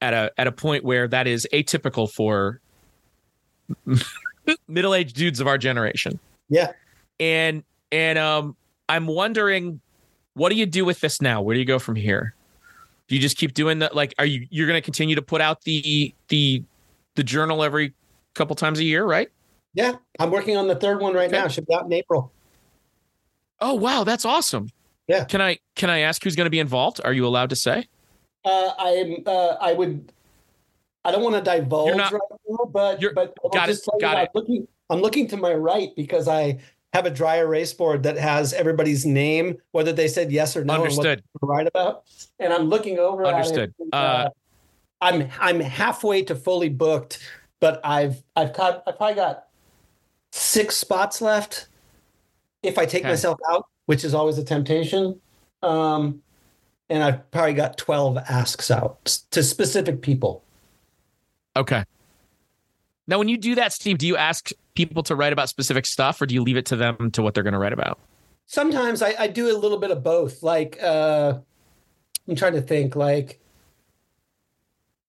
at a at a point where that is atypical for <laughs> middle-aged dudes of our generation. Yeah. And and um I'm wondering what do you do with this now? Where do you go from here? Do you just keep doing that like are you you're going to continue to put out the the the journal every couple times a year, right? Yeah, I'm working on the third one right okay. now. Should be out in April. Oh wow, that's awesome. Yeah. Can I can I ask who's going to be involved? Are you allowed to say? Uh, I am. Uh, I would. I don't want to divulge not, right now, but but I'll got it. Got it. I'm looking, I'm looking to my right because I have a dry erase board that has everybody's name, whether they said yes or no, Understood. and what right about. And I'm looking over. Understood. It, uh, uh, I'm I'm halfway to fully booked, but I've I've got I've probably got six spots left if I take okay. myself out, which is always a temptation. Um, and I've probably got 12 asks out to specific people. Okay. Now, when you do that, Steve, do you ask people to write about specific stuff or do you leave it to them to what they're going to write about? Sometimes I, I, do a little bit of both. Like, uh, I'm trying to think, like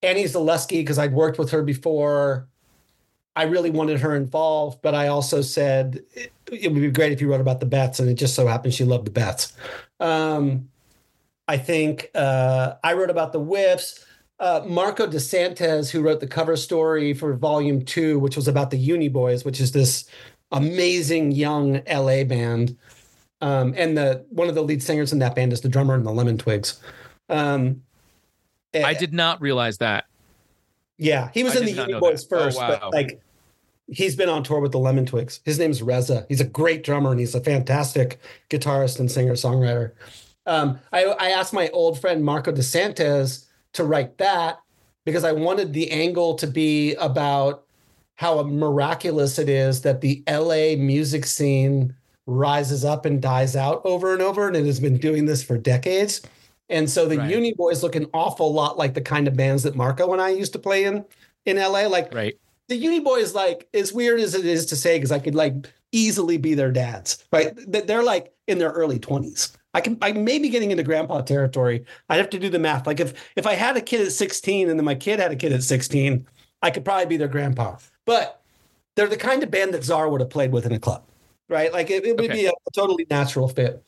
Annie Zaleski, because I'd worked with her before. I really wanted her involved, but I also said it, it, would be great if you wrote about the Beths, and it just so happened she loved the Beths. Um, I think uh, I wrote about the whiffs. Uh, Marko DeSantis, who wrote the cover story for Volume Two, which was about the Uni Boys, which is this amazing young LA band, um, and the one of the lead singers in that band is the drummer in the Lemon Twigs. Um, I did not realize that. Yeah, he was I in the Uni Boys that. Oh, first, oh, wow. but like he's been on tour with the Lemon Twigs. His name's Reza. He's a great drummer and he's a fantastic guitarist and singer songwriter. Um, I, I asked my old friend Marko DeSantis to write that because I wanted the angle to be about how miraculous it is that the LA music scene rises up and dies out over and over, and it has been doing this for decades. And so the right. Uni Boys look an awful lot like the kind of bands that Marko and I used to play in in LA. Like right. the Uni Boys, like as weird as it is to say, because I could like easily be their dads, right? They're like in their early twenties. I can I may be getting into grandpa territory. I'd have to do the math. Like if if I had a kid at 16 and then my kid had a kid at 16, I could probably be their grandpa. But they're the kind of band that Tsar would have played with in a club, right? Like it, it would okay. be a, a totally natural fit.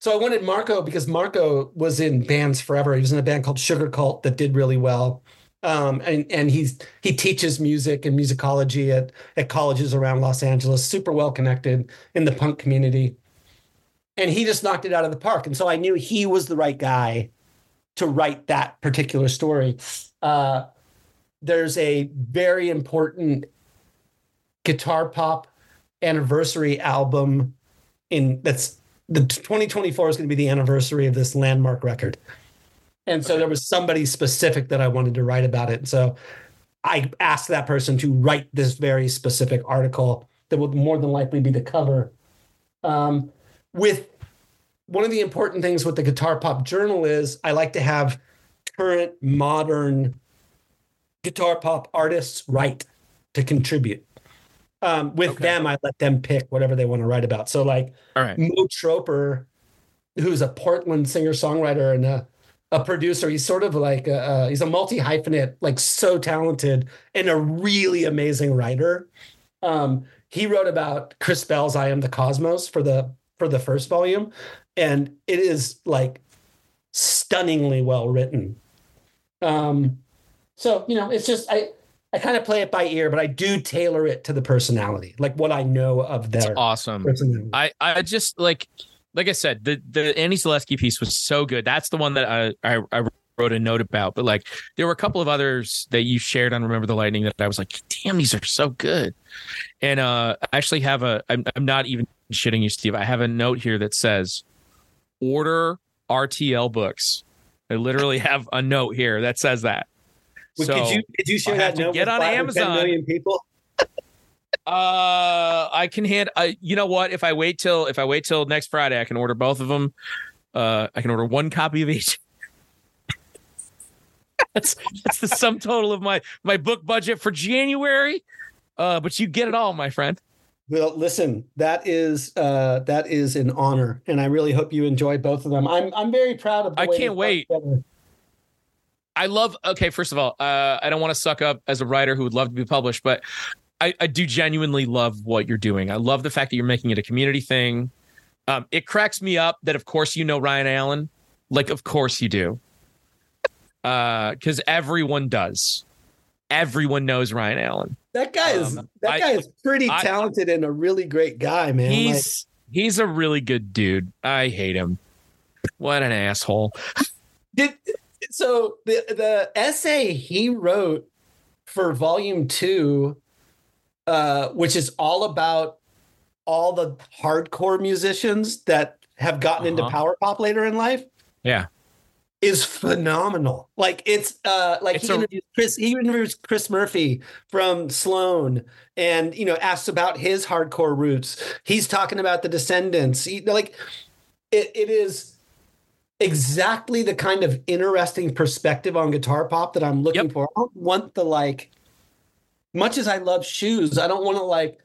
So I wanted Marko because Marko was in bands forever. He was in a band called Sugarcult that did really well. Um, and and he's he teaches music and musicology at at colleges around Los Angeles. Super well connected in the punk community and he just knocked it out of the park. And so I knew he was the right guy to write that particular story. Uh, there's a very important guitar pop anniversary album in that's the 2024 is going to be the anniversary of this landmark record. And so there was somebody specific that I wanted to write about it. So I asked that person to write this very specific article that would more than likely be the cover. Um, with one of the important things with the guitar pop journal is I like to have current modern guitar pop artists write to contribute. Um, with okay. them, I let them pick whatever they want to write about. So, like All right. Mo Troper, who's a Portland singer songwriter and a, a producer, he's sort of like a, he's a multi hyphenate, like so talented and a really amazing writer. Um, he wrote about Chris Bell's "I Am the Cosmos" for the for the first volume, and it is like stunningly well written. Um, so you know, it's just I I kind of play it by ear, but I do tailor it to the personality, like what I know of their It's awesome. personality. I I just like like I said, the the Annie Zaleski piece was so good. That's the one that I I, I wrote a note about. But like there were a couple of others that you shared on Remember the Lightning that I was like, damn, these are so good. And uh I actually have a I'm, I'm not even shitting you, Steve. I have a note here that says order RTL books. I literally <laughs> have a note here that says that. Well, so, could you could you share that note get on five or 10 Amazon. million people? <laughs> Uh, I can hand. Uh, you know what? If I wait till if I wait till next Friday, I can order both of them. Uh, I can order one copy of each. <laughs> that's that's the sum total of my my book budget for January. Uh, but you get it all, my friend. Well, listen, that is uh, that is an honor, and I really hope you enjoy both of them. I'm I'm very proud of. The I can't wait. together. I love. Okay, first of all, uh, I don't want to suck up as a writer who would love to be published, but I, I do genuinely love what you're doing. I love the fact that you're making it a community thing. Um, it cracks me up that, of course, you know Ryan Allen. Like, of course you do, because everyone does. Everyone knows Ryan Allen. That guy is Um, that I- guy is pretty I- talented and a really great guy, man. Like, He's he's a really good dude. I hate him. What an asshole. Did so the the essay he wrote for volume two, uh, which is all about all the hardcore musicians that have gotten into Uh-huh. power pop later in life, Yeah. Is phenomenal. Like it's uh like It's he a- interviews Chris he interviews Chris Murphy from Sloan and you know asks about his hardcore roots. He's talking about the Descendents. He, like it, it is exactly the kind of interesting perspective on guitar pop that I'm looking Yep. for. I don't want the like much as I love shoes, I don't want to like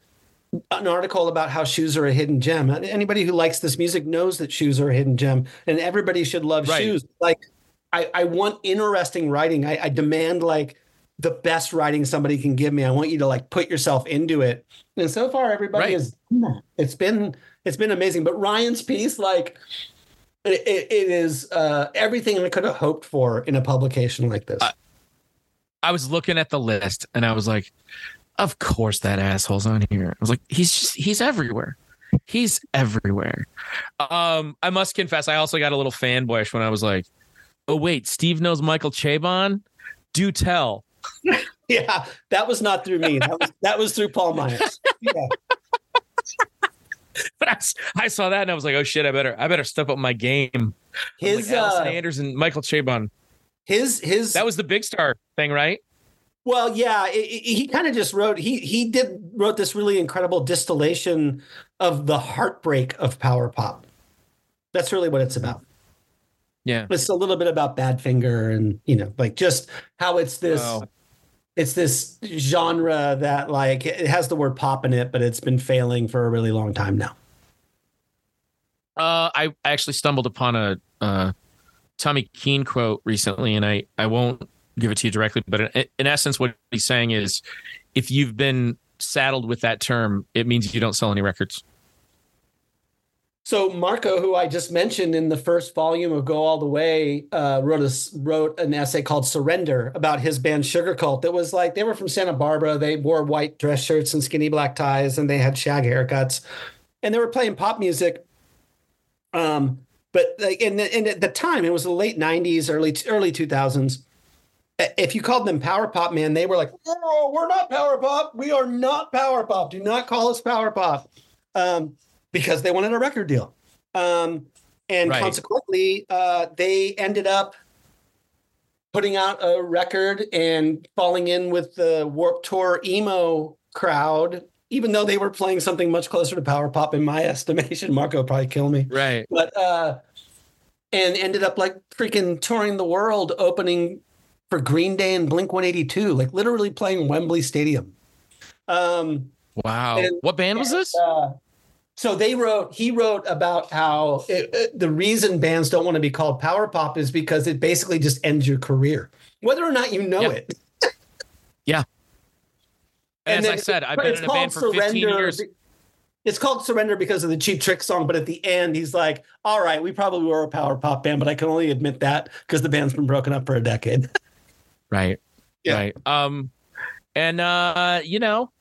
an article about how shoes are a hidden gem. Anybody who likes this music knows that shoes are a hidden gem, and everybody should love Right. shoes. Like, I, I want interesting writing. I, I demand like the best writing somebody can give me. I want you to like put yourself into it. And so far, everybody Right. has. done that. It's been it's been amazing. But Ryan's piece, like, it, it, is uh, everything I could have hoped for in a publication like this. I was looking at the list and I was like, of course that asshole's on here. I was like, he's just he's everywhere. He's everywhere. Um, I must confess, I also got a little fanboyish when I was like, oh wait, Steve knows Michael Chabon? Do tell. <laughs> yeah, that was not through me. That was that was through Paul Myers. Yeah. <laughs> But I, s- I saw that and I was like, oh shit, I better I better step up my game. His like, Allison uh, Anderson, Michael Chabon. his his That was the big star thing, right? Well, yeah, it, it- he kind of just wrote. He he did wrote this really incredible distillation of the heartbreak of power pop. That's really what it's about. Yeah. It's a little bit about Badfinger and you know, like just how it's this. Wow. It's this genre that like it has the word pop in it, but it's been failing for a really long time now. Uh, I actually stumbled upon a uh, Tommy Keene quote recently, and I I won't give it to you directly, but in, in essence, what he's saying is, if you've been saddled with that term, it means you don't sell any records. So Marko, who I just mentioned in the first volume of Go All the Way, uh, wrote a wrote an essay called "Surrender" about his band Sugarcult. That was like they were from Santa Barbara. They wore white dress shirts and skinny black ties, and they had shag haircuts, and they were playing pop music. Um, but like in at the time, it was the late '90s, early early 2000s. If you called them power pop, man, they were like, "Oh, we're not power pop. We are not power pop. Do not call us power pop." Um, because they wanted a record deal. Um, and Right. consequently, uh, they ended up putting out a record and falling in with the Warp Tour emo crowd, even though they were playing something much closer to power pop in my <laughs> estimation. Marko would probably kill me. Right. But uh, and ended up like freaking touring the world, opening for Green Day and Blink 182, like literally playing Wembley Stadium. Um, Wow. And- what band was this? uh, so they wrote, he wrote about how it, it- the reason bands don't want to be called power pop is because it basically just ends your career, whether or not you know Yeah. it. <laughs> Yeah. as I said, I've been in a band for 15 years. It's called Surrender because of the Cheap Trick song, but at the end, he's like, "All right, we probably were a power pop band, but I can only admit that because the band's been broken up for a decade." <laughs> Right. Yeah. Right. Um, and uh, you know,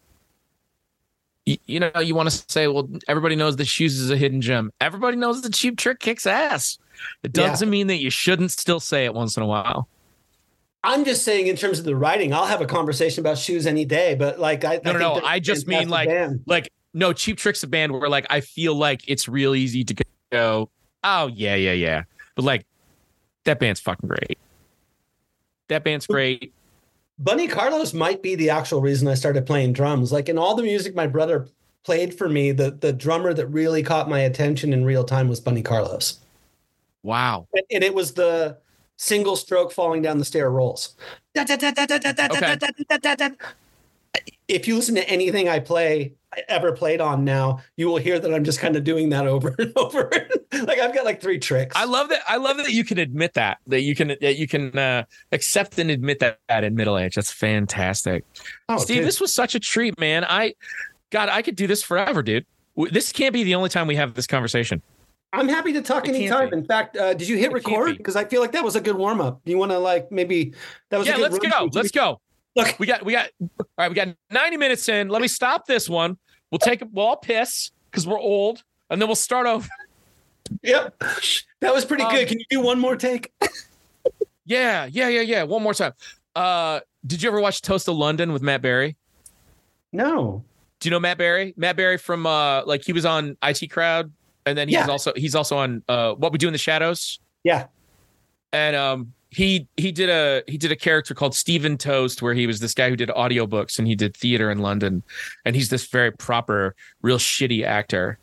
you, you know, you want to say, well, everybody knows the shoes is a hidden gem. Everybody knows the cheap trick kicks ass. It doesn't mean that you shouldn't still say it once in a while. I'm just saying, in terms of the writing, I'll have a conversation about shoes any day. But like, I No, no, I no. a I just mean, like- band. Like, no, cheap tricks a band where like I feel like it's real easy to go, oh yeah, yeah, yeah. But like that band's fucking great. That band's great. Bunny Carlos might be the actual reason I started playing drums. Like in all the music my brother played for me, the the drummer that really caught my attention in real time was Bunny Carlos, Wow. and, and it was the single stroke falling down the stair rolls. If you listen to anything I play ever played on now, you will hear that I'm just kind of doing that over <laughs> and over. like I've got like three tricks. I love that. I love that you can admit that that you can that you can uh, accept and admit that, that in middle age. That's fantastic, Oh, Steve. dude. This was such a treat, man. I, God, I could do this forever, dude. This can't be the only time we have this conversation. I'm happy to talk It can't anytime. In fact, uh, did you hit It can't record? be. Because I feel like that was a good warm up. Do you want to like maybe that was a Yeah, good let's go. Let's go. Look, We got we got all right. We got ninety minutes in. Let me stop this one. We'll take it. We'll all piss because we're old, and then we'll start over. Yep. That was pretty Um, good. Can you do one more take? Yeah, yeah, yeah, yeah. One more time. Uh, did you ever watch Toast of London with Matt Berry? No. Do you know Matt Berry? Matt Berry from uh like he was on IT Crowd and then he's Yeah. also he's also on uh What We Do in the Shadows. Yeah. And um he he did a he did a character called Stephen Toast where he was this guy who did audiobooks and he did theater in London and he's this very proper real shitty actor.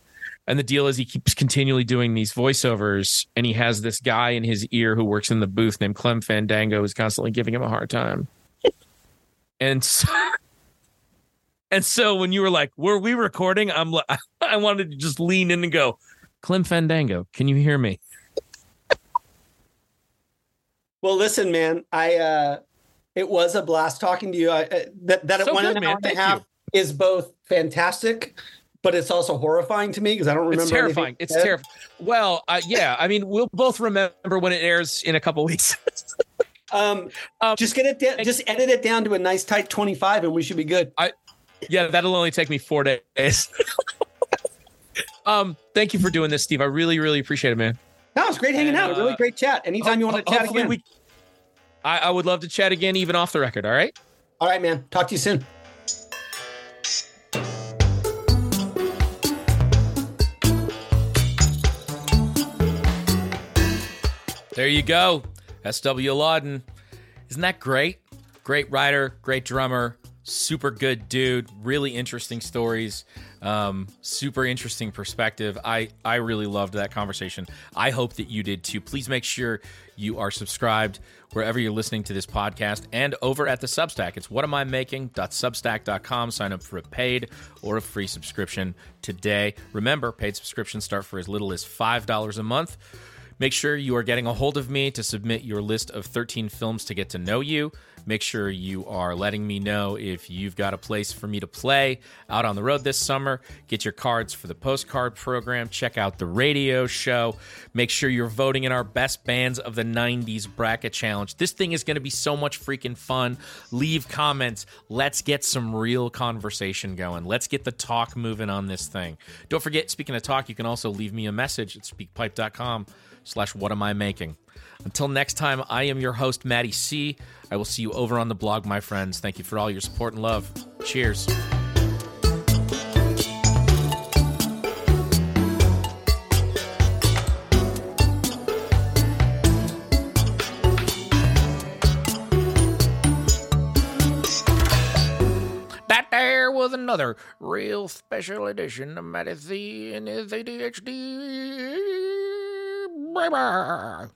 And the deal is he keeps continually doing these voiceovers and he has this guy in his ear who works in the booth named Clem Fandango who's constantly giving him a hard time. <laughs> and so and so when you were like, "Were we recording?" I'm like, <laughs> I wanted to just lean in and go, "Clem Fandango, can you hear me?" Well, listen, man. I uh it was a blast talking to you. I, uh, that that So one good, and a half and half is both fantastic, but it's also horrifying to me because I don't remember. It's terrifying. It's terrifying. Well, uh, yeah. I mean, we'll both remember when it airs in a couple weeks. <laughs> Um, Um, just get it down. Just edit it down to a nice tight twenty-five, and we should be good. yeah, that'll only take me four days. <laughs> um, thank you for doing this, Steve. I really, really appreciate it, man. No, it was great hanging And, out. really uh, great chat. Anytime you want to Ho- chat again. we- I, I would love to chat again, even off the record. All right. All right, man. Talk to you soon. There you go. S.W. Lauden. Isn't that great? Great writer, great drummer, super good dude, really interesting stories, um, super interesting perspective. I, I really loved that conversation. I hope that you did too. Please make sure you are subscribed wherever you're listening to this podcast and over at the Substack. It's whatamimaking.substack.com. Sign up for a paid or a free subscription today. Remember, paid subscriptions start for as little as $5 a month. Make sure you are getting a hold of me to submit your list of 13 films to get to know you. Make sure you are letting me know if you've got a place for me to play out on the road this summer. Get your cards for the postcard program. Check out the radio show. Make sure you're voting in our best bands of the 90s bracket challenge. This thing is going to be so much freaking fun. Leave comments. Let's get some real conversation going. Let's get the talk moving on this thing. Don't forget, speaking of talk, you can also leave me a message at speakpipe.com slash what am I making. Until next time, I am your host, Maddie C. I will see you over on the blog, my friends. Thank you for all your support and love. Cheers. Was another real special edition of Maddie C and his ADHD. Bye bye.